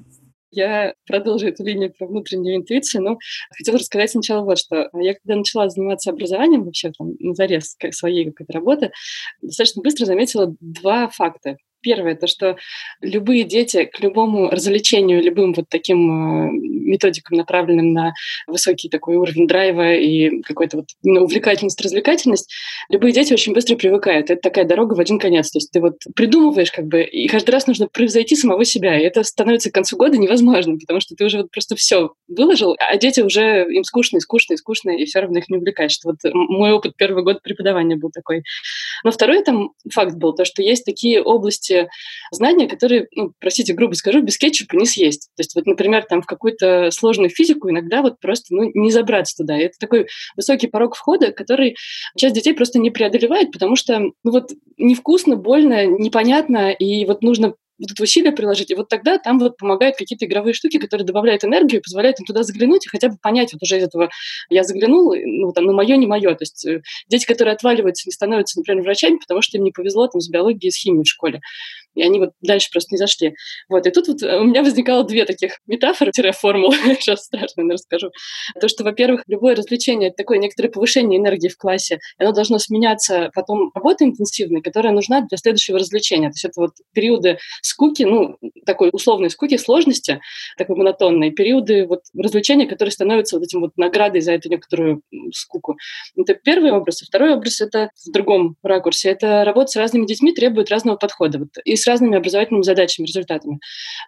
Я продолжу эту линию про внутреннюю интуицию, но хотела рассказать сначала вот что. Я когда начала заниматься образованием вообще там на заре своей какой-то работы, достаточно быстро заметила два факта. Первое, то, что любые дети к любому развлечению, любым вот таким э, методикам, направленным на высокий такой уровень драйва и какой-то вот ну, увлекательность, развлекательность, любые дети очень быстро привыкают. Это такая дорога в один конец. То есть ты вот придумываешь как бы, и каждый раз нужно превзойти самого себя. И это становится к концу года невозможным, потому что ты уже вот просто все выложил, а дети уже им скучно и скучно и скучно, и все равно их не увлекаешь. Вот мой опыт первого года преподавания был такой. Но второй там факт был, то, что есть такие области знания, которые, ну, простите, грубо скажу, без кетчупа не съесть. То есть вот, например, там в какую-то сложную физику иногда вот просто ну, не забраться туда. И это такой высокий порог входа, который часть детей просто не преодолевает, потому что ну, вот невкусно, больно, непонятно, и вот нужно вот это усилие приложить, и вот тогда там вот помогают какие-то игровые штуки, которые добавляют энергию, позволяют им туда заглянуть и хотя бы понять вот уже из этого я заглянул, ну там, ну мое, не мое. То есть э, дети, которые отваливаются, не становятся, например, врачами, потому что им не повезло там с биологией с химией в школе и они вот дальше просто не зашли. Вот, и тут вот у меня возникало две таких метафоры-формулы, сейчас страшно расскажу. То, что, во-первых, любое развлечение — это такое некоторое повышение энергии в классе, оно должно сменяться потом работой интенсивной, которая нужна для следующего развлечения. То есть это вот периоды скуки, ну, такой условной скуки, сложности, такой монотонной, периоды вот развлечения, которые становятся вот этим вот наградой за эту некоторую скуку. Это первый образ. И второй образ — это в другом ракурсе. Это работа с разными детьми требует разного подхода. Вот и с разными образовательными задачами, результатами.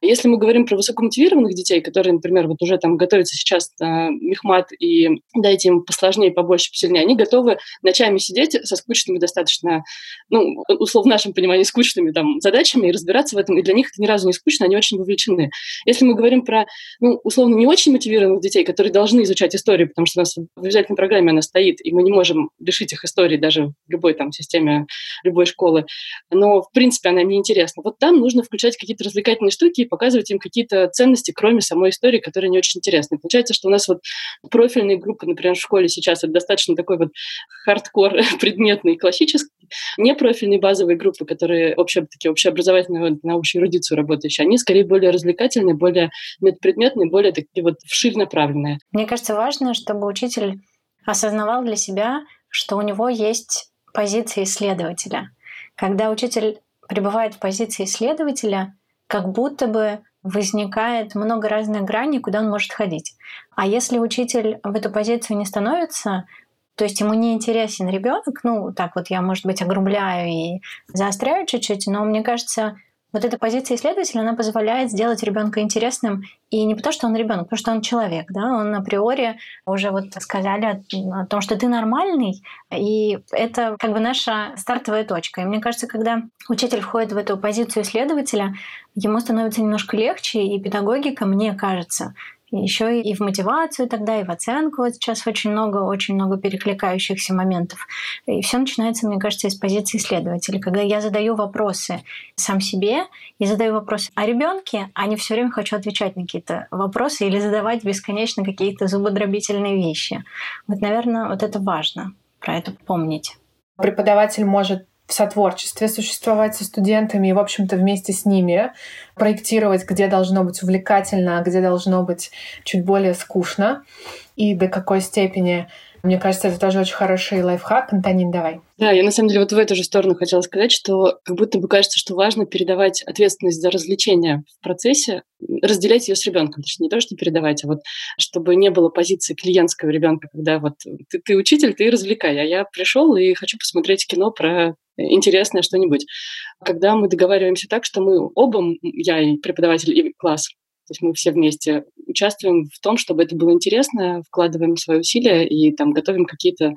Если мы говорим про высокомотивированных детей, которые, например, вот уже там готовятся сейчас на мехмат и дайте им посложнее, побольше, посильнее, они готовы ночами сидеть со скучными достаточно, ну, условно в нашем понимании, скучными там задачами и разбираться в этом. И для них это ни разу не скучно, они очень вовлечены. Если мы говорим про, ну, условно, не очень мотивированных детей, которые должны изучать историю, потому что у нас в обязательной программе она стоит, и мы не можем лишить их истории даже в любой там системе любой школы, но, в принципе, она неинтересна интересно. Вот там нужно включать какие-то развлекательные штуки и показывать им какие-то ценности, кроме самой истории, которые не очень интересны. Получается, что у нас вот профильные группы, например, в школе сейчас, это достаточно такой вот хардкор предметный, классический. Непрофильные базовые группы, которые вообще такие общеобразовательные на общую эрудицию работающие, они скорее более развлекательные, более предметные, более такие вот вширь направленные. Мне кажется, важно, чтобы учитель осознавал для себя, что у него есть позиция исследователя. Когда учитель пребывает в позиции исследователя, как будто бы возникает много разных граней, куда он может ходить. А если учитель в эту позицию не становится, то есть ему не интересен ребенок, ну так вот я, может быть, огрубляю и заостряю чуть-чуть, но мне кажется, вот эта позиция исследователя, она позволяет сделать ребенка интересным и не потому, что он ребенок, потому что он человек, да, он априори уже вот сказали о, о том, что ты нормальный, и это как бы наша стартовая точка. И мне кажется, когда учитель входит в эту позицию исследователя, ему становится немножко легче, и педагогика, мне кажется, еще и в мотивацию тогда, и в оценку. Вот сейчас очень много, очень много перекликающихся моментов. И все начинается, мне кажется, из позиции исследователя. Когда я задаю вопросы сам себе и задаю вопросы о ребенке, а не все время хочу отвечать на какие-то вопросы или задавать бесконечно какие-то зубодробительные вещи. Вот, наверное, вот это важно про это помнить. Преподаватель может в сотворчестве существовать со студентами и, в общем-то, вместе с ними проектировать, где должно быть увлекательно, а где должно быть чуть более скучно и до какой степени Мне кажется, это тоже очень хороший лайфхак. Антонин, давай. Да, я на самом деле вот в эту же сторону хотела сказать, что как будто бы кажется, что важно передавать ответственность за развлечение в процессе, разделять ее с ребенком. Точнее, не то, что передавать, а вот чтобы не было позиции клиентского ребенка, когда вот ты, ты учитель, ты развлекай, а я пришел и хочу посмотреть кино про интересное что-нибудь. Когда мы договариваемся так, что мы оба, я и преподаватель, и класс, то есть мы все вместе участвуем в том, чтобы это было интересно, вкладываем свои усилия и там готовим какие-то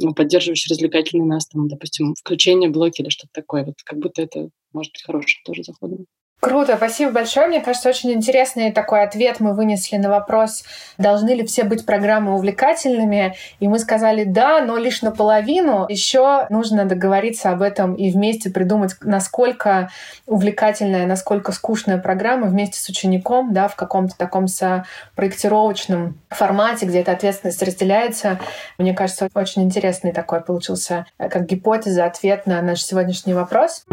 ну, поддерживающие развлекательные нас, там, допустим, включение блоки или что-то такое. Вот как будто это может быть хорошим тоже заходом. Круто, спасибо большое. Мне кажется, очень интересный такой ответ мы вынесли на вопрос, должны ли все быть программы увлекательными. И мы сказали да, но лишь наполовину. Еще нужно договориться об этом и вместе придумать, насколько увлекательная, насколько скучная программа вместе с учеником, да, в каком-то таком проектировочном формате, где эта ответственность разделяется. Мне кажется, очень интересный такой получился э, как гипотеза, ответ на наш сегодняшний вопрос.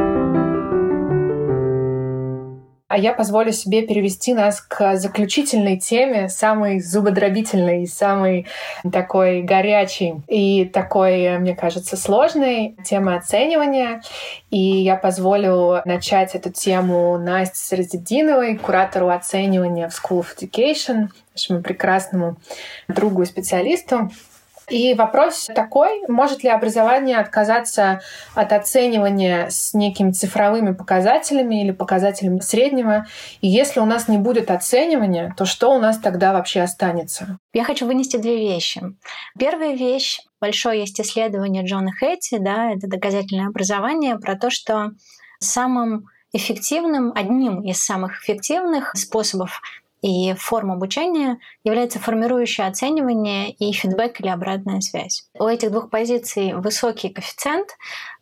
А я позволю себе перевести нас к заключительной теме, самой зубодробительной, самой такой горячей и такой, мне кажется, сложной темы оценивания. И я позволю начать эту тему Насте Средединовой, куратору оценивания в School of Education, нашему прекрасному другу и специалисту. И вопрос такой, может ли образование отказаться от оценивания с некими цифровыми показателями или показателями среднего? И если у нас не будет оценивания, то что у нас тогда вообще останется? Я хочу вынести две вещи. Первая вещь, большое есть исследование Джона Хэтти, да, это доказательное образование, про то, что самым эффективным, одним из самых эффективных способов и форм обучения является формирующее оценивание и фидбэк или обратная связь. У этих двух позиций высокий коэффициент,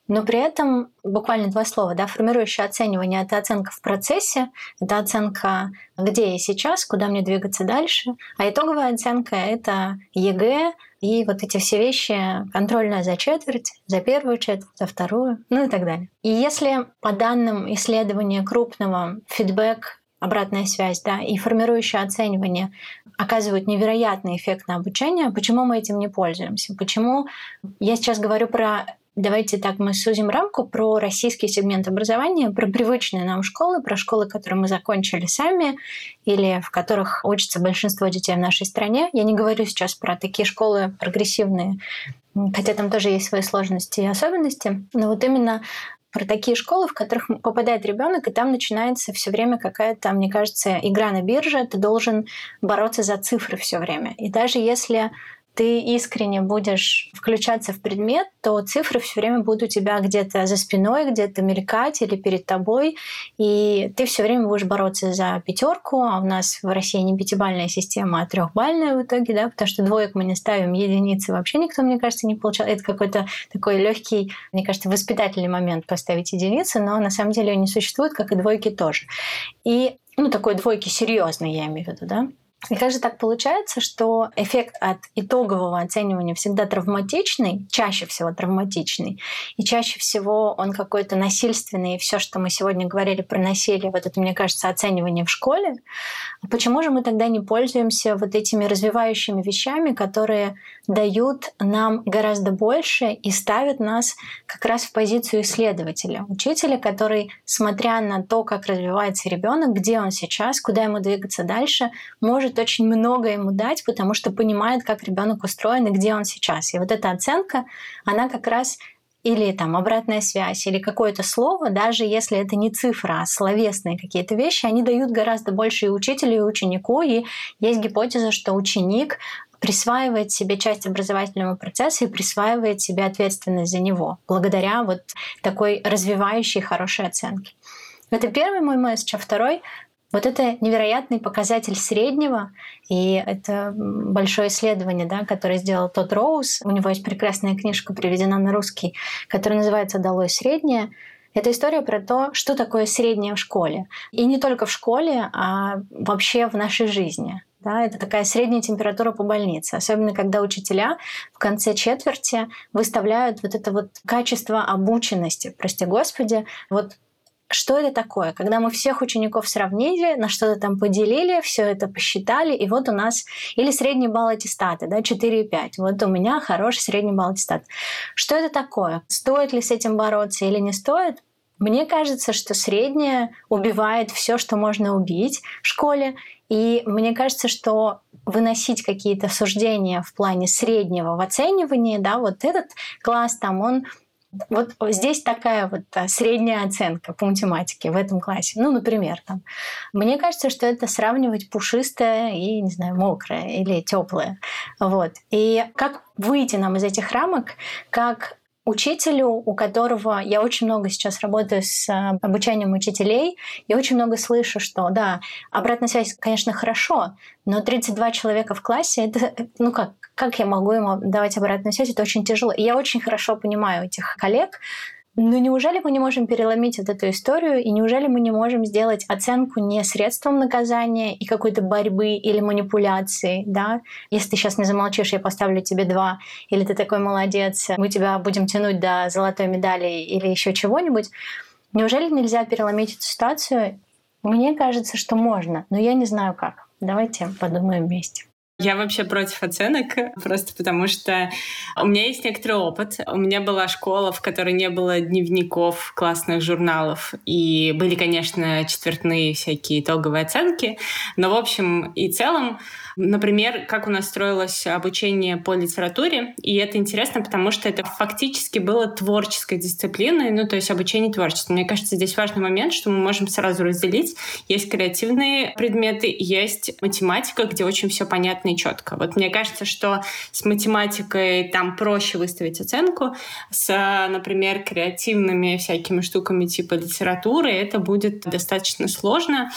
но при этом буквально два слова, да, формирующее оценивание — это оценка в процессе, это оценка, где я сейчас, куда мне двигаться дальше, а итоговая оценка — это ЕГЭ, и вот эти все вещи контрольная за четверть, за первую четверть, за вторую, ну и так далее. И если по данным исследования крупного фидбэк обратная связь, да, и формирующее оценивание оказывают невероятный эффект на обучение, почему мы этим не пользуемся? Почему я сейчас говорю про Давайте так мы сузим рамку про российский сегмент образования, про привычные нам школы, про школы, которые мы закончили сами или в которых учатся большинство детей в нашей стране. Я не говорю сейчас про такие школы прогрессивные, хотя там тоже есть свои сложности и особенности. Но вот именно про такие школы, в которых попадает ребенок, и там начинается все время какая-то, мне кажется, игра на бирже. Ты должен бороться за цифры все время. И даже если ты искренне будешь включаться в предмет, то цифры все время будут у тебя где-то за спиной, где-то мелькать или перед тобой, и ты все время будешь бороться за пятерку, а у нас в России не пятибальная система, а трехбальная в итоге, да, потому что двоек мы не ставим, единицы вообще никто, мне кажется, не получал. Это какой-то такой легкий, мне кажется, воспитательный момент поставить единицы, но на самом деле он не существует, как и двойки тоже. И ну, такой двойки серьезный, я имею в виду, да. И как же так получается, что эффект от итогового оценивания всегда травматичный, чаще всего травматичный, и чаще всего он какой-то насильственный, и все, что мы сегодня говорили про насилие, вот это, мне кажется, оценивание в школе. Почему же мы тогда не пользуемся вот этими развивающими вещами, которые дают нам гораздо больше и ставят нас как раз в позицию исследователя, учителя, который, смотря на то, как развивается ребенок, где он сейчас, куда ему двигаться дальше, может может очень много ему дать, потому что понимает, как ребенок устроен и где он сейчас. И вот эта оценка, она как раз или там обратная связь, или какое-то слово, даже если это не цифра, а словесные какие-то вещи, они дают гораздо больше и учителю, и ученику. И есть гипотеза, что ученик присваивает себе часть образовательного процесса и присваивает себе ответственность за него, благодаря вот такой развивающей хорошей оценке. Это первый мой месседж. А второй вот это невероятный показатель среднего, и это большое исследование, да, которое сделал тот Роуз. У него есть прекрасная книжка, переведена на русский, которая называется «Долой среднее». Это история про то, что такое среднее в школе. И не только в школе, а вообще в нашей жизни. Да, это такая средняя температура по больнице, особенно когда учителя в конце четверти выставляют вот это вот качество обученности, прости господи, вот что это такое? Когда мы всех учеников сравнили, на что-то там поделили, все это посчитали, и вот у нас или средний балл аттестата, да, 4,5. Вот у меня хороший средний балл аттестата. Что это такое? Стоит ли с этим бороться или не стоит? Мне кажется, что среднее убивает все, что можно убить в школе. И мне кажется, что выносить какие-то суждения в плане среднего в оценивании, да, вот этот класс там, он вот здесь такая вот а, средняя оценка по математике в этом классе. Ну, например, там. Мне кажется, что это сравнивать пушистое и, не знаю, мокрое или теплое. Вот. И как выйти нам из этих рамок, как учителю, у которого я очень много сейчас работаю с а, обучением учителей, я очень много слышу, что да, обратная связь, конечно, хорошо, но 32 человека в классе, это, ну как, как я могу ему давать обратную связь, это очень тяжело. И я очень хорошо понимаю этих коллег, но неужели мы не можем переломить вот эту историю, и неужели мы не можем сделать оценку не средством наказания и какой-то борьбы или манипуляции, да? Если ты сейчас не замолчишь, я поставлю тебе два, или ты такой молодец, мы тебя будем тянуть до золотой медали или еще чего-нибудь. Неужели нельзя переломить эту ситуацию? Мне кажется, что можно, но я не знаю как. Давайте подумаем вместе. Я вообще против оценок, просто потому что у меня есть некоторый опыт. У меня была школа, в которой не было дневников, классных журналов, и были, конечно, четвертные всякие итоговые оценки, но в общем и целом Например, как у нас строилось обучение по литературе, и это интересно, потому что это фактически было творческой дисциплиной, ну, то есть обучение творчеству. Мне кажется, здесь важный момент, что мы можем сразу разделить. Есть креативные предметы, есть математика, где очень все понятно и четко. Вот мне кажется, что с математикой там проще выставить оценку, с, например, креативными всякими штуками типа литературы это будет достаточно сложно.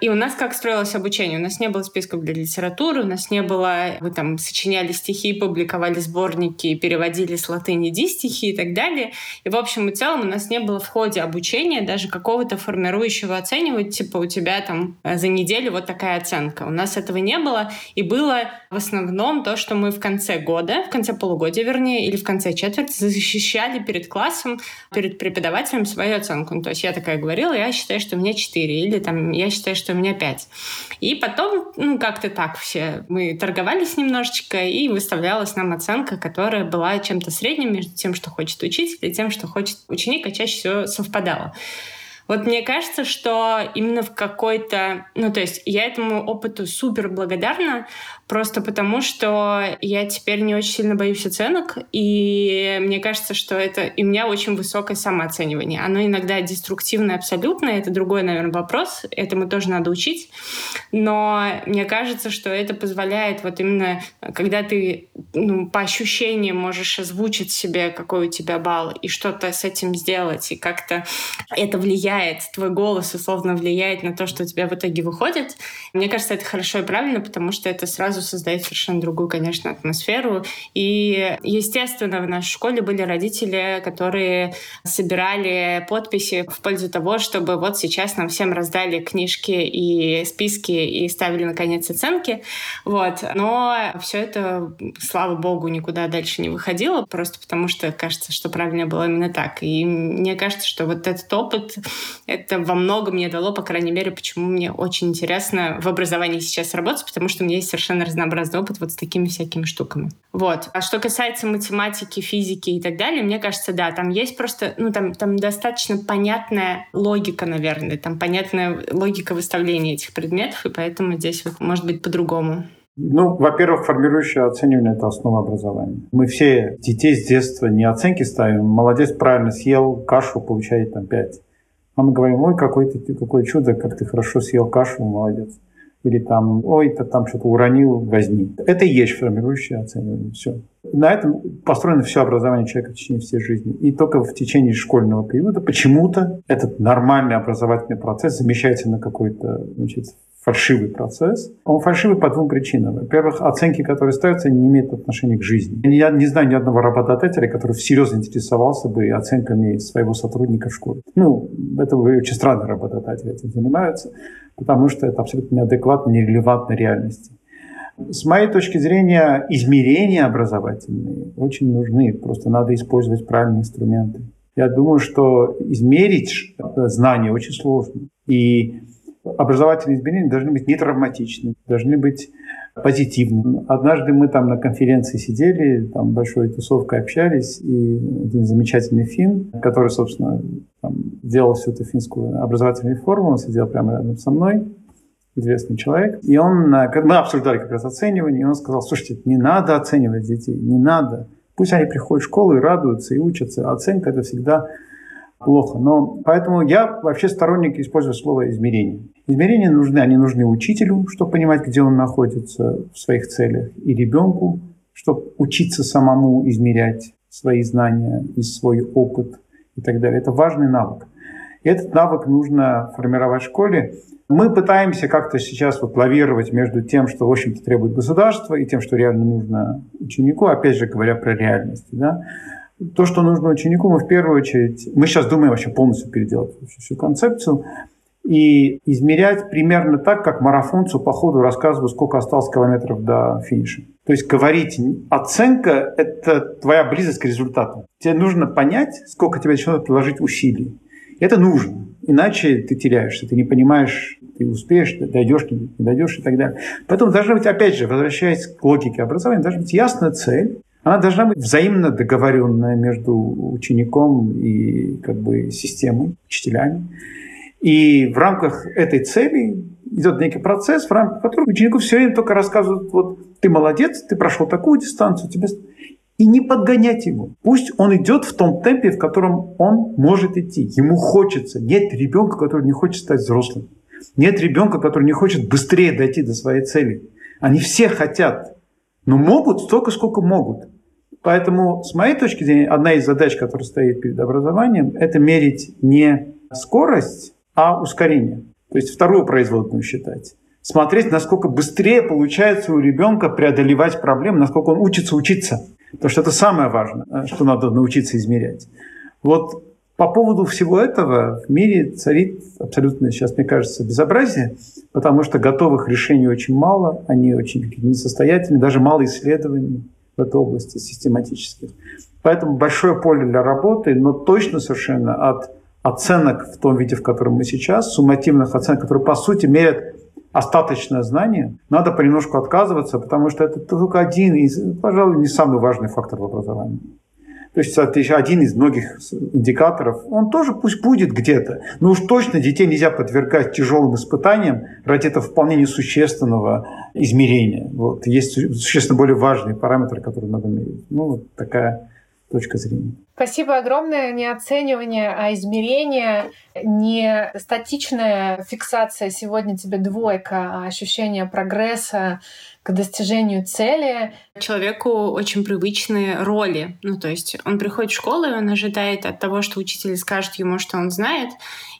И у нас как строилось обучение? У нас не было списков для литературы, литературы, у нас не было, вы там сочиняли стихи, публиковали сборники, переводили с латыни стихи и так далее. И в общем и целом у нас не было в ходе обучения даже какого-то формирующего оценивать, типа у тебя там э, за неделю вот такая оценка. У нас этого не было, и было в основном то, что мы в конце года, в конце полугодия, вернее, или в конце четверти защищали перед классом, перед преподавателем свою оценку. Ну, то есть я такая говорила, я считаю, что у меня 4, или там я считаю, что у меня 5. И потом, ну, как-то так все. Мы торговались немножечко, и выставлялась нам оценка, которая была чем-то средним между тем, что хочет учитель, и тем, что хочет ученик, а чаще всего совпадало. Вот мне кажется, что именно в какой-то... Ну, то есть я этому опыту супер благодарна, просто потому что я теперь не очень сильно боюсь оценок, и мне кажется, что это и у меня очень высокое самооценивание. Оно иногда деструктивное абсолютно, это другой, наверное, вопрос, этому тоже надо учить, но мне кажется, что это позволяет вот именно, когда ты ну, по ощущениям можешь озвучить себе, какой у тебя балл, и что-то с этим сделать, и как-то это влияет, твой голос условно влияет на то, что у тебя в итоге выходит. Мне кажется, это хорошо и правильно, потому что это сразу создает совершенно другую, конечно, атмосферу. И, естественно, в нашей школе были родители, которые собирали подписи в пользу того, чтобы вот сейчас нам всем раздали книжки и списки и ставили, наконец, оценки. Вот. Но все это, слава богу, никуда дальше не выходило, просто потому что кажется, что правильно было именно так. И мне кажется, что вот этот опыт, это во многом мне дало, по крайней мере, почему мне очень интересно в образовании сейчас работать, потому что у меня есть совершенно разнообразный опыт вот с такими всякими штуками. Вот. А что касается математики, физики и так далее, мне кажется, да, там есть просто, ну, там, там достаточно понятная логика, наверное, там понятная логика выставления этих предметов, и поэтому здесь вот может быть по-другому. Ну, во-первых, формирующее оценивание – это основа образования. Мы все детей с детства не оценки ставим. Молодец, правильно съел кашу, получает там 5. А мы говорим, ой, какой ты, какое чудо, как ты хорошо съел кашу, молодец или там, ой, ты там что-то уронил, возьми. Это и есть формирующее оценивание. Все. На этом построено все образование человека в течение всей жизни. И только в течение школьного периода почему-то этот нормальный образовательный процесс замещается на какой-то значит, фальшивый процесс. Он фальшивый по двум причинам. Во-первых, оценки, которые ставятся, не имеют отношения к жизни. Я не знаю ни одного работодателя, который всерьез интересовался бы оценками своего сотрудника в школе. Ну, это очень странные работодатели этим занимаются, потому что это абсолютно неадекватно, нерелевантно реальности. С моей точки зрения, измерения образовательные очень нужны. Просто надо использовать правильные инструменты. Я думаю, что измерить знания очень сложно. И образовательные измерения должны быть не травматичны, должны быть позитивным. Однажды мы там на конференции сидели, там большой тусовкой общались, и один замечательный фин, который, собственно, там, делал всю эту финскую образовательную реформу, он сидел прямо рядом со мной, известный человек, и он, мы обсуждали как раз оценивание, и он сказал, слушайте, не надо оценивать детей, не надо. Пусть они приходят в школу и радуются, и учатся. Оценка – это всегда плохо. Но поэтому я вообще сторонник использовать слово измерение. Измерения нужны, они нужны учителю, чтобы понимать, где он находится в своих целях, и ребенку, чтобы учиться самому измерять свои знания и свой опыт и так далее. Это важный навык. И этот навык нужно формировать в школе. Мы пытаемся как-то сейчас вот лавировать между тем, что, в общем-то, требует государство, и тем, что реально нужно ученику, опять же говоря про реальность. Да? То, что нужно ученику, мы в первую очередь, мы сейчас думаем вообще полностью переделать всю концепцию, и измерять примерно так, как марафонцу по ходу рассказываю, сколько осталось километров до финиша. То есть говорить, оценка – это твоя близость к результату. Тебе нужно понять, сколько тебе еще надо приложить усилий. Это нужно, иначе ты теряешься, ты не понимаешь, ты успеешь, ты дойдешь, не дойдешь и так далее. Поэтому должна быть, опять же, возвращаясь к логике образования, должна быть ясная цель, она должна быть взаимно договоренная между учеником и как бы, системой, учителями. И в рамках этой цели идет некий процесс, в рамках которого ученику все время только рассказывают, вот ты молодец, ты прошел такую дистанцию, тебе... И не подгонять его. Пусть он идет в том темпе, в котором он может идти. Ему хочется. Нет ребенка, который не хочет стать взрослым. Нет ребенка, который не хочет быстрее дойти до своей цели. Они все хотят, но могут столько, сколько могут. Поэтому, с моей точки зрения, одна из задач, которая стоит перед образованием, это мерить не скорость, а ускорение. То есть вторую производную считать. Смотреть, насколько быстрее получается у ребенка преодолевать проблемы, насколько он учится учиться. Потому что это самое важное, э, что надо научиться измерять. Вот по поводу всего этого в мире царит абсолютно сейчас, мне кажется, безобразие, потому что готовых решений очень мало, они очень несостоятельны, даже мало исследований в этой области систематических. Поэтому большое поле для работы, но точно совершенно от оценок в том виде, в котором мы сейчас, суммативных оценок, которые по сути мерят остаточное знание, надо понемножку отказываться, потому что это только один из, пожалуй, не самый важный фактор в образовании. То есть это еще один из многих индикаторов. Он тоже пусть будет где-то. Но уж точно детей нельзя подвергать тяжелым испытаниям ради этого вполне несущественного измерения. Вот. Есть существенно более важные параметры, которые надо мерить. Ну, вот такая точка зрения. Спасибо огромное. Не оценивание, а измерение, не статичная фиксация «сегодня тебе двойка», а ощущение прогресса к достижению цели. Человеку очень привычные роли. Ну, то есть он приходит в школу, и он ожидает от того, что учитель скажет ему, что он знает,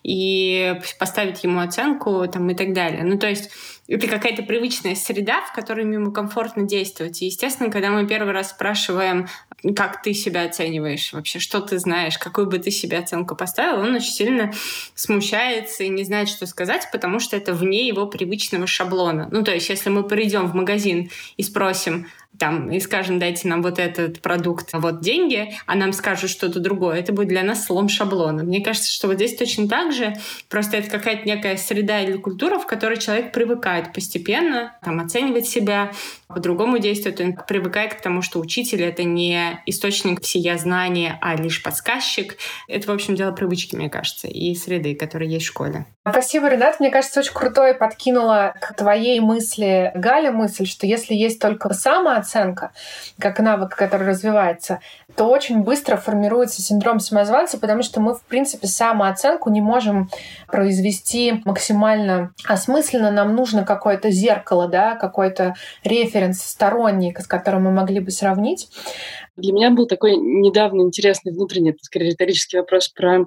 и поставит ему оценку там, и так далее. Ну, то есть это какая-то привычная среда, в которой ему комфортно действовать. И, естественно, когда мы первый раз спрашиваем, как ты себя оцениваешь вообще, что ты знаешь, какую бы ты себе оценку поставил, он очень сильно смущается и не знает, что сказать, потому что это вне его привычного шаблона. Ну, то есть, если мы придем в магазин и спросим, там, и скажем, дайте нам вот этот продукт, вот деньги, а нам скажут что-то другое, это будет для нас слом шаблона. Мне кажется, что вот здесь точно так же, просто это какая-то некая среда или культура, в которой человек привыкает постепенно там, оценивать себя, по-другому действует, он привыкает к тому, что учитель — это не источник всея знания, а лишь подсказчик. Это, в общем, дело привычки, мне кажется, и среды, которые есть в школе. Спасибо, Ренат. Мне кажется, очень крутой подкинула к твоей мысли Галя мысль, что если есть только самооценка, как навык, который развивается, то очень быстро формируется синдром самозванца, потому что мы, в принципе, самооценку не можем произвести максимально осмысленно. Нам нужно какое-то зеркало, да, какой-то референс сторонний, с которым мы могли бы сравнить. Для меня был такой недавно интересный внутренний, это скорее риторический вопрос про...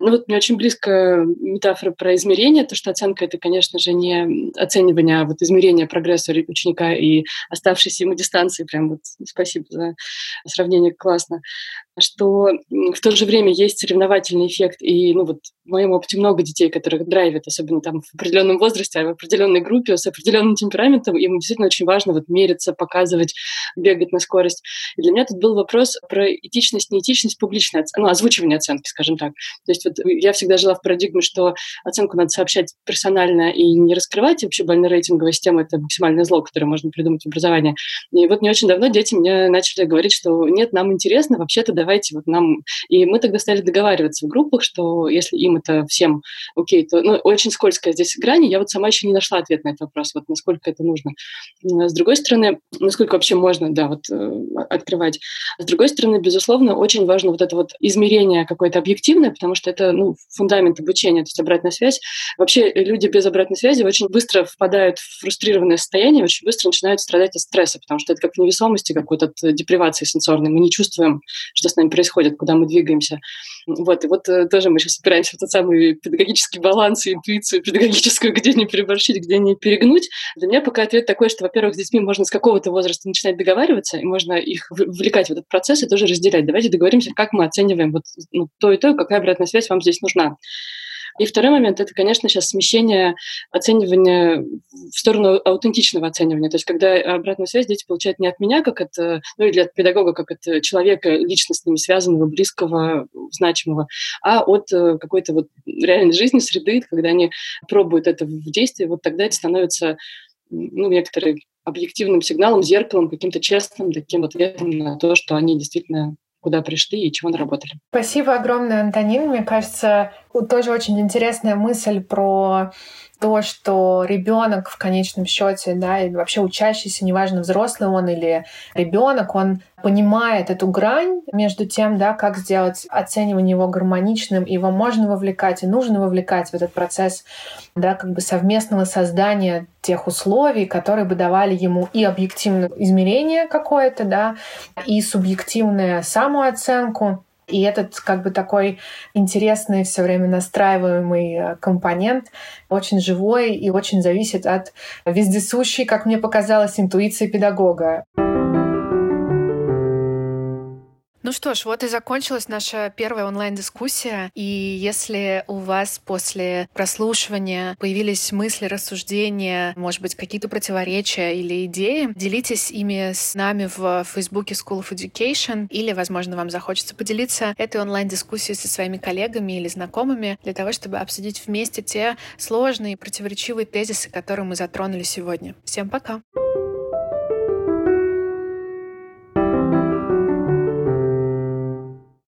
Ну вот мне очень близко метафора про измерение, то, что оценка — это, конечно же, не оценивание, а вот измерение прогресса ученика и оставшейся ему дистанции. Прям вот спасибо за сравнение, классно. Что в то же время есть соревновательный эффект. И ну вот в моем опыте много детей, которых драйвят, особенно там в определенном возрасте, а в определенной группе с определенным темпераментом, им действительно очень важно вот мериться, показывать, бегать на скорость. И для меня тут был вопрос про этичность, неэтичность, публичной оценки, ну, озвучивание оценки, скажем так. То есть вот я всегда жила в парадигме, что оценку надо сообщать персонально и не раскрывать. И вообще больно рейтинговая система – это максимальное зло, которое можно придумать в образовании. И вот не очень давно дети мне начали говорить, что нет, нам интересно, вообще-то давайте вот нам... И мы тогда стали договариваться в группах, что если им это всем окей, то ну, очень скользкая здесь грань. Я вот сама еще не нашла ответ на этот вопрос, вот насколько это нужно. С другой стороны, насколько вообще можно, да, вот э, открывать. С другой стороны, безусловно, очень важно вот это вот измерение какое-то объективное, потому что это ну, фундамент обучения, то есть обратная связь. Вообще люди без обратной связи очень быстро впадают в фрустрированное состояние, очень быстро начинают страдать от стресса, потому что это как невесомости, какой-то от депривации сенсорной. Мы не чувствуем, что с нами происходит, куда мы двигаемся. Вот, и вот э, тоже мы сейчас опираемся в тот самый педагогический баланс и интуицию педагогическую, где не переборщить, где не перегнуть. Для меня пока ответ такой, что, во-первых, с детьми можно с какого-то возраста начинать договариваться, и можно их вовлекать в этот процесс и тоже разделять. Давайте договоримся, как мы оцениваем вот ну, то и то, какая обратная связь вам здесь нужна. И второй момент – это, конечно, сейчас смещение оценивания в сторону аутентичного оценивания. То есть когда обратную связь дети получают не от меня, как от, ну или от педагога, как от человека, лично с ними связанного, близкого, значимого, а от э, какой-то вот реальной жизни, среды, когда они пробуют это в действии, вот тогда это становится ну, некоторым объективным сигналом, зеркалом, каким-то честным таким ответом на то, что они действительно куда пришли и чего наработали. Спасибо огромное, Антонин. Мне кажется, тоже очень интересная мысль про то, что ребенок в конечном счете, да, и вообще учащийся, неважно, взрослый он или ребенок, он понимает эту грань между тем, да, как сделать оценивание его гармоничным, его можно вовлекать и нужно вовлекать в этот процесс, да, как бы совместного создания тех условий, которые бы давали ему и объективное измерение какое-то, да, и субъективную самооценку, и этот как бы такой интересный, все время настраиваемый компонент, очень живой и очень зависит от вездесущей, как мне показалось, интуиции педагога. Ну что ж, вот и закончилась наша первая онлайн-дискуссия. И если у вас после прослушивания появились мысли, рассуждения, может быть, какие-то противоречия или идеи, делитесь ими с нами в Фейсбуке School of Education или, возможно, вам захочется поделиться этой онлайн-дискуссией со своими коллегами или знакомыми для того, чтобы обсудить вместе те сложные и противоречивые тезисы, которые мы затронули сегодня. Всем пока! Пока.